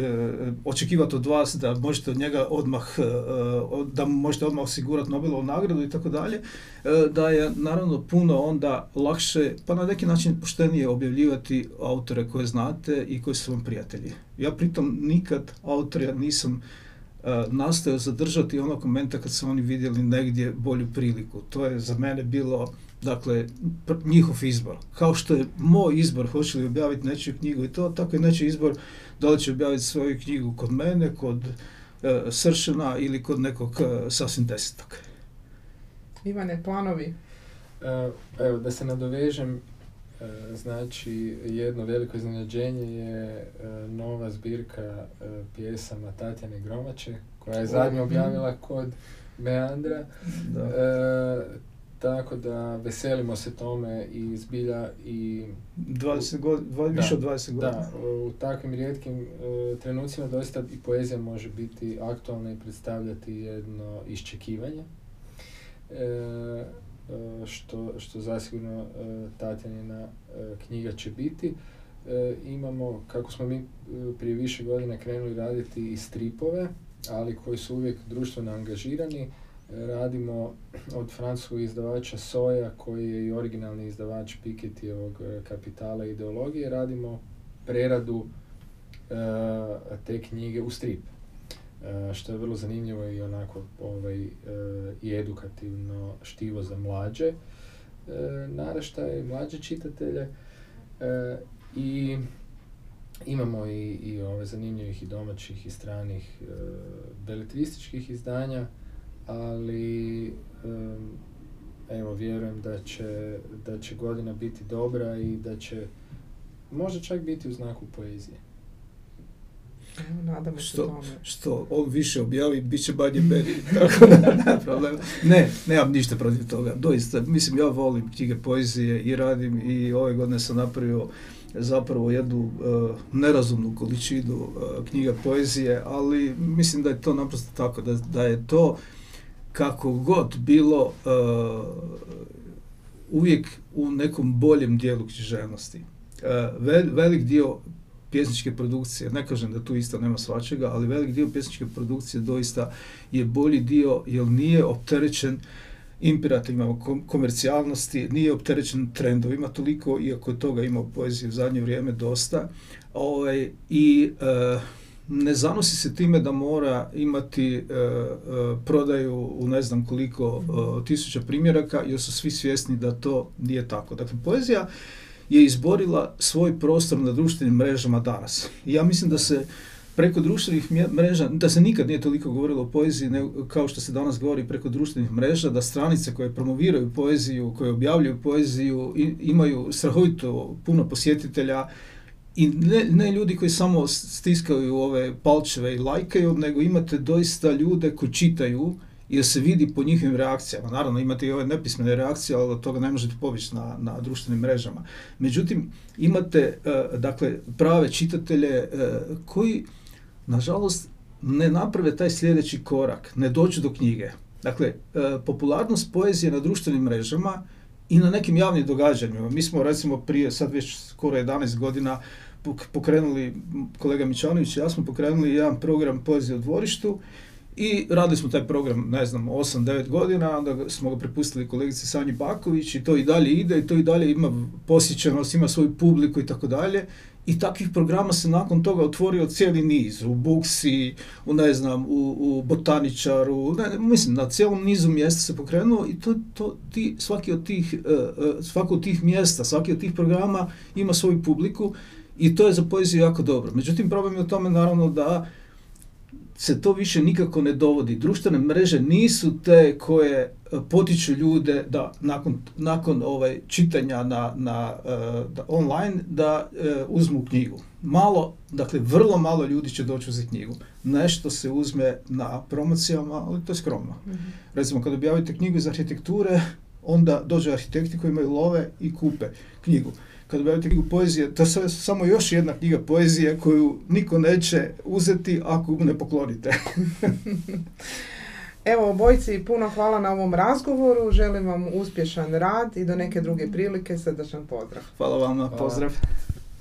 očekivati od vas da možete od njega odmah, e, da možete odmah osigurati Nobelovu nagradu i tako dalje, e, da je naravno puno onda lakše, pa na neki način poštenije objavljivati autore koje znate i koji su vam prijatelji. Ja pritom nikad autora nisam nastojao zadržati onog momenta kad su oni vidjeli negdje bolju priliku. To je za mene bilo dakle, njihov izbor. Kao što je moj izbor, hoće li objaviti nečiju knjigu i to, tako je nečiji izbor da li će objaviti svoju knjigu kod mene, kod e, Sršena ili kod nekog e, sasvim desetog. Ivane, planovi? E, evo, da se nadovežem, e, znači jedno veliko iznenađenje je e, nova zbirka e, pjesama Tatjane Gromače, koja je zadnje objavila kod Meandra. Da. Tako da veselimo se tome i zbilja i... 20 god, dva, više od 20 godina. Da, u takvim rijetkim uh, trenucima doista i poezija može biti aktualna i predstavljati jedno iščekivanje. E, što, što zasigurno Tatjanina knjiga će biti. E, imamo, kako smo mi prije više godina krenuli raditi i stripove, ali koji su uvijek društveno angažirani, radimo od francuskog izdavača Soja, koji je i originalni izdavač Pikettyjevog e, kapitala i ideologije, radimo preradu uh, te knjige u strip. Uh, što je vrlo zanimljivo i onako ovaj, i edukativno štivo za mlađe naraštaje, mlađe čitatelje. I imamo i, i ove zanimljivih i domaćih i stranih beletrističkih izdanja ali evo vjerujem da će, da će godina biti dobra i da će možda čak biti u znaku poezije. nadamo se Što, tome. što on više objavi, bit će manje meni, tako da nema problema. Ne, nemam ništa protiv toga, doista, mislim, ja volim knjige poezije i radim i ove godine sam napravio zapravo jednu uh, nerazumnu količinu uh, knjiga poezije, ali mislim da je to naprosto tako, da, da je to kako god bilo uh, uvijek u nekom boljem dijelu književnosti. Uh, vel, velik dio pjesničke produkcije, ne kažem da tu isto nema svačega, ali velik dio pjesničke produkcije doista je bolji dio jer nije opterećen imperativima komercijalnosti, nije opterećen trendovima toliko, iako toga ima u poeziji u zadnje vrijeme dosta. Ovaj, I e, ne zanosi se time da mora imati e, e, prodaju u ne znam koliko tisuća primjeraka, jer su svi svjesni da to nije tako. Dakle, poezija je izborila svoj prostor na društvenim mrežama danas. I ja mislim da se preko društvenih mreža, da se nikad nije toliko govorilo o poeziji ne, kao što se danas govori preko društvenih mreža, da stranice koje promoviraju poeziju, koje objavljuju poeziju, i, imaju strahovito puno posjetitelja i ne, ne ljudi koji samo stiskaju ove palčeve i lajkaju, nego imate doista ljude koji čitaju jer se vidi po njihovim reakcijama. Naravno, imate i ove nepismene reakcije, ali od toga ne možete pobjeći na, na društvenim mrežama. Međutim, imate uh, dakle, prave čitatelje uh, koji, nažalost, ne naprave taj sljedeći korak, ne dođu do knjige. Dakle, uh, popularnost poezije na društvenim mrežama i na nekim javnim događanjima. Mi smo, recimo, prije sad već skoro 11 godina pokrenuli, kolega Mičanović i ja smo pokrenuli jedan program poezije u dvorištu i radili smo taj program, ne znam, 8-9 godina, onda smo ga prepustili kolegici Sanji Baković i to i dalje ide i to i dalje ima posjećenost, ima svoju publiku i tako dalje. I takvih programa se nakon toga otvorio cijeli niz, u Buksi, u ne znam, u, u Botaničaru, ne, mislim, na cijelom nizu mjesta se pokrenuo i to, to, ti, svaki od tih, uh, svako od tih mjesta, svaki od tih programa ima svoju publiku i to je za poeziju jako dobro. Međutim, problem je u tome naravno da se to više nikako ne dovodi. Društvene mreže nisu te koje e, potiču ljude da nakon, nakon ovaj čitanja na, na uh, da online da uh, uzmu knjigu. Malo, dakle vrlo malo ljudi će doći uzeti knjigu. Nešto se uzme na promocijama, ali to je skromno. Mm -hmm. Recimo kad objavite knjigu iz arhitekture, onda dođu arhitekti koji imaju love i kupe knjigu kad objavite knjigu poezije, to je samo još jedna knjiga poezije koju niko neće uzeti ako ne poklonite. Evo, obojci, puno hvala na ovom razgovoru. Želim vam uspješan rad i do neke druge prilike. Srdačan pozdrav. Hvala vam na pozdrav.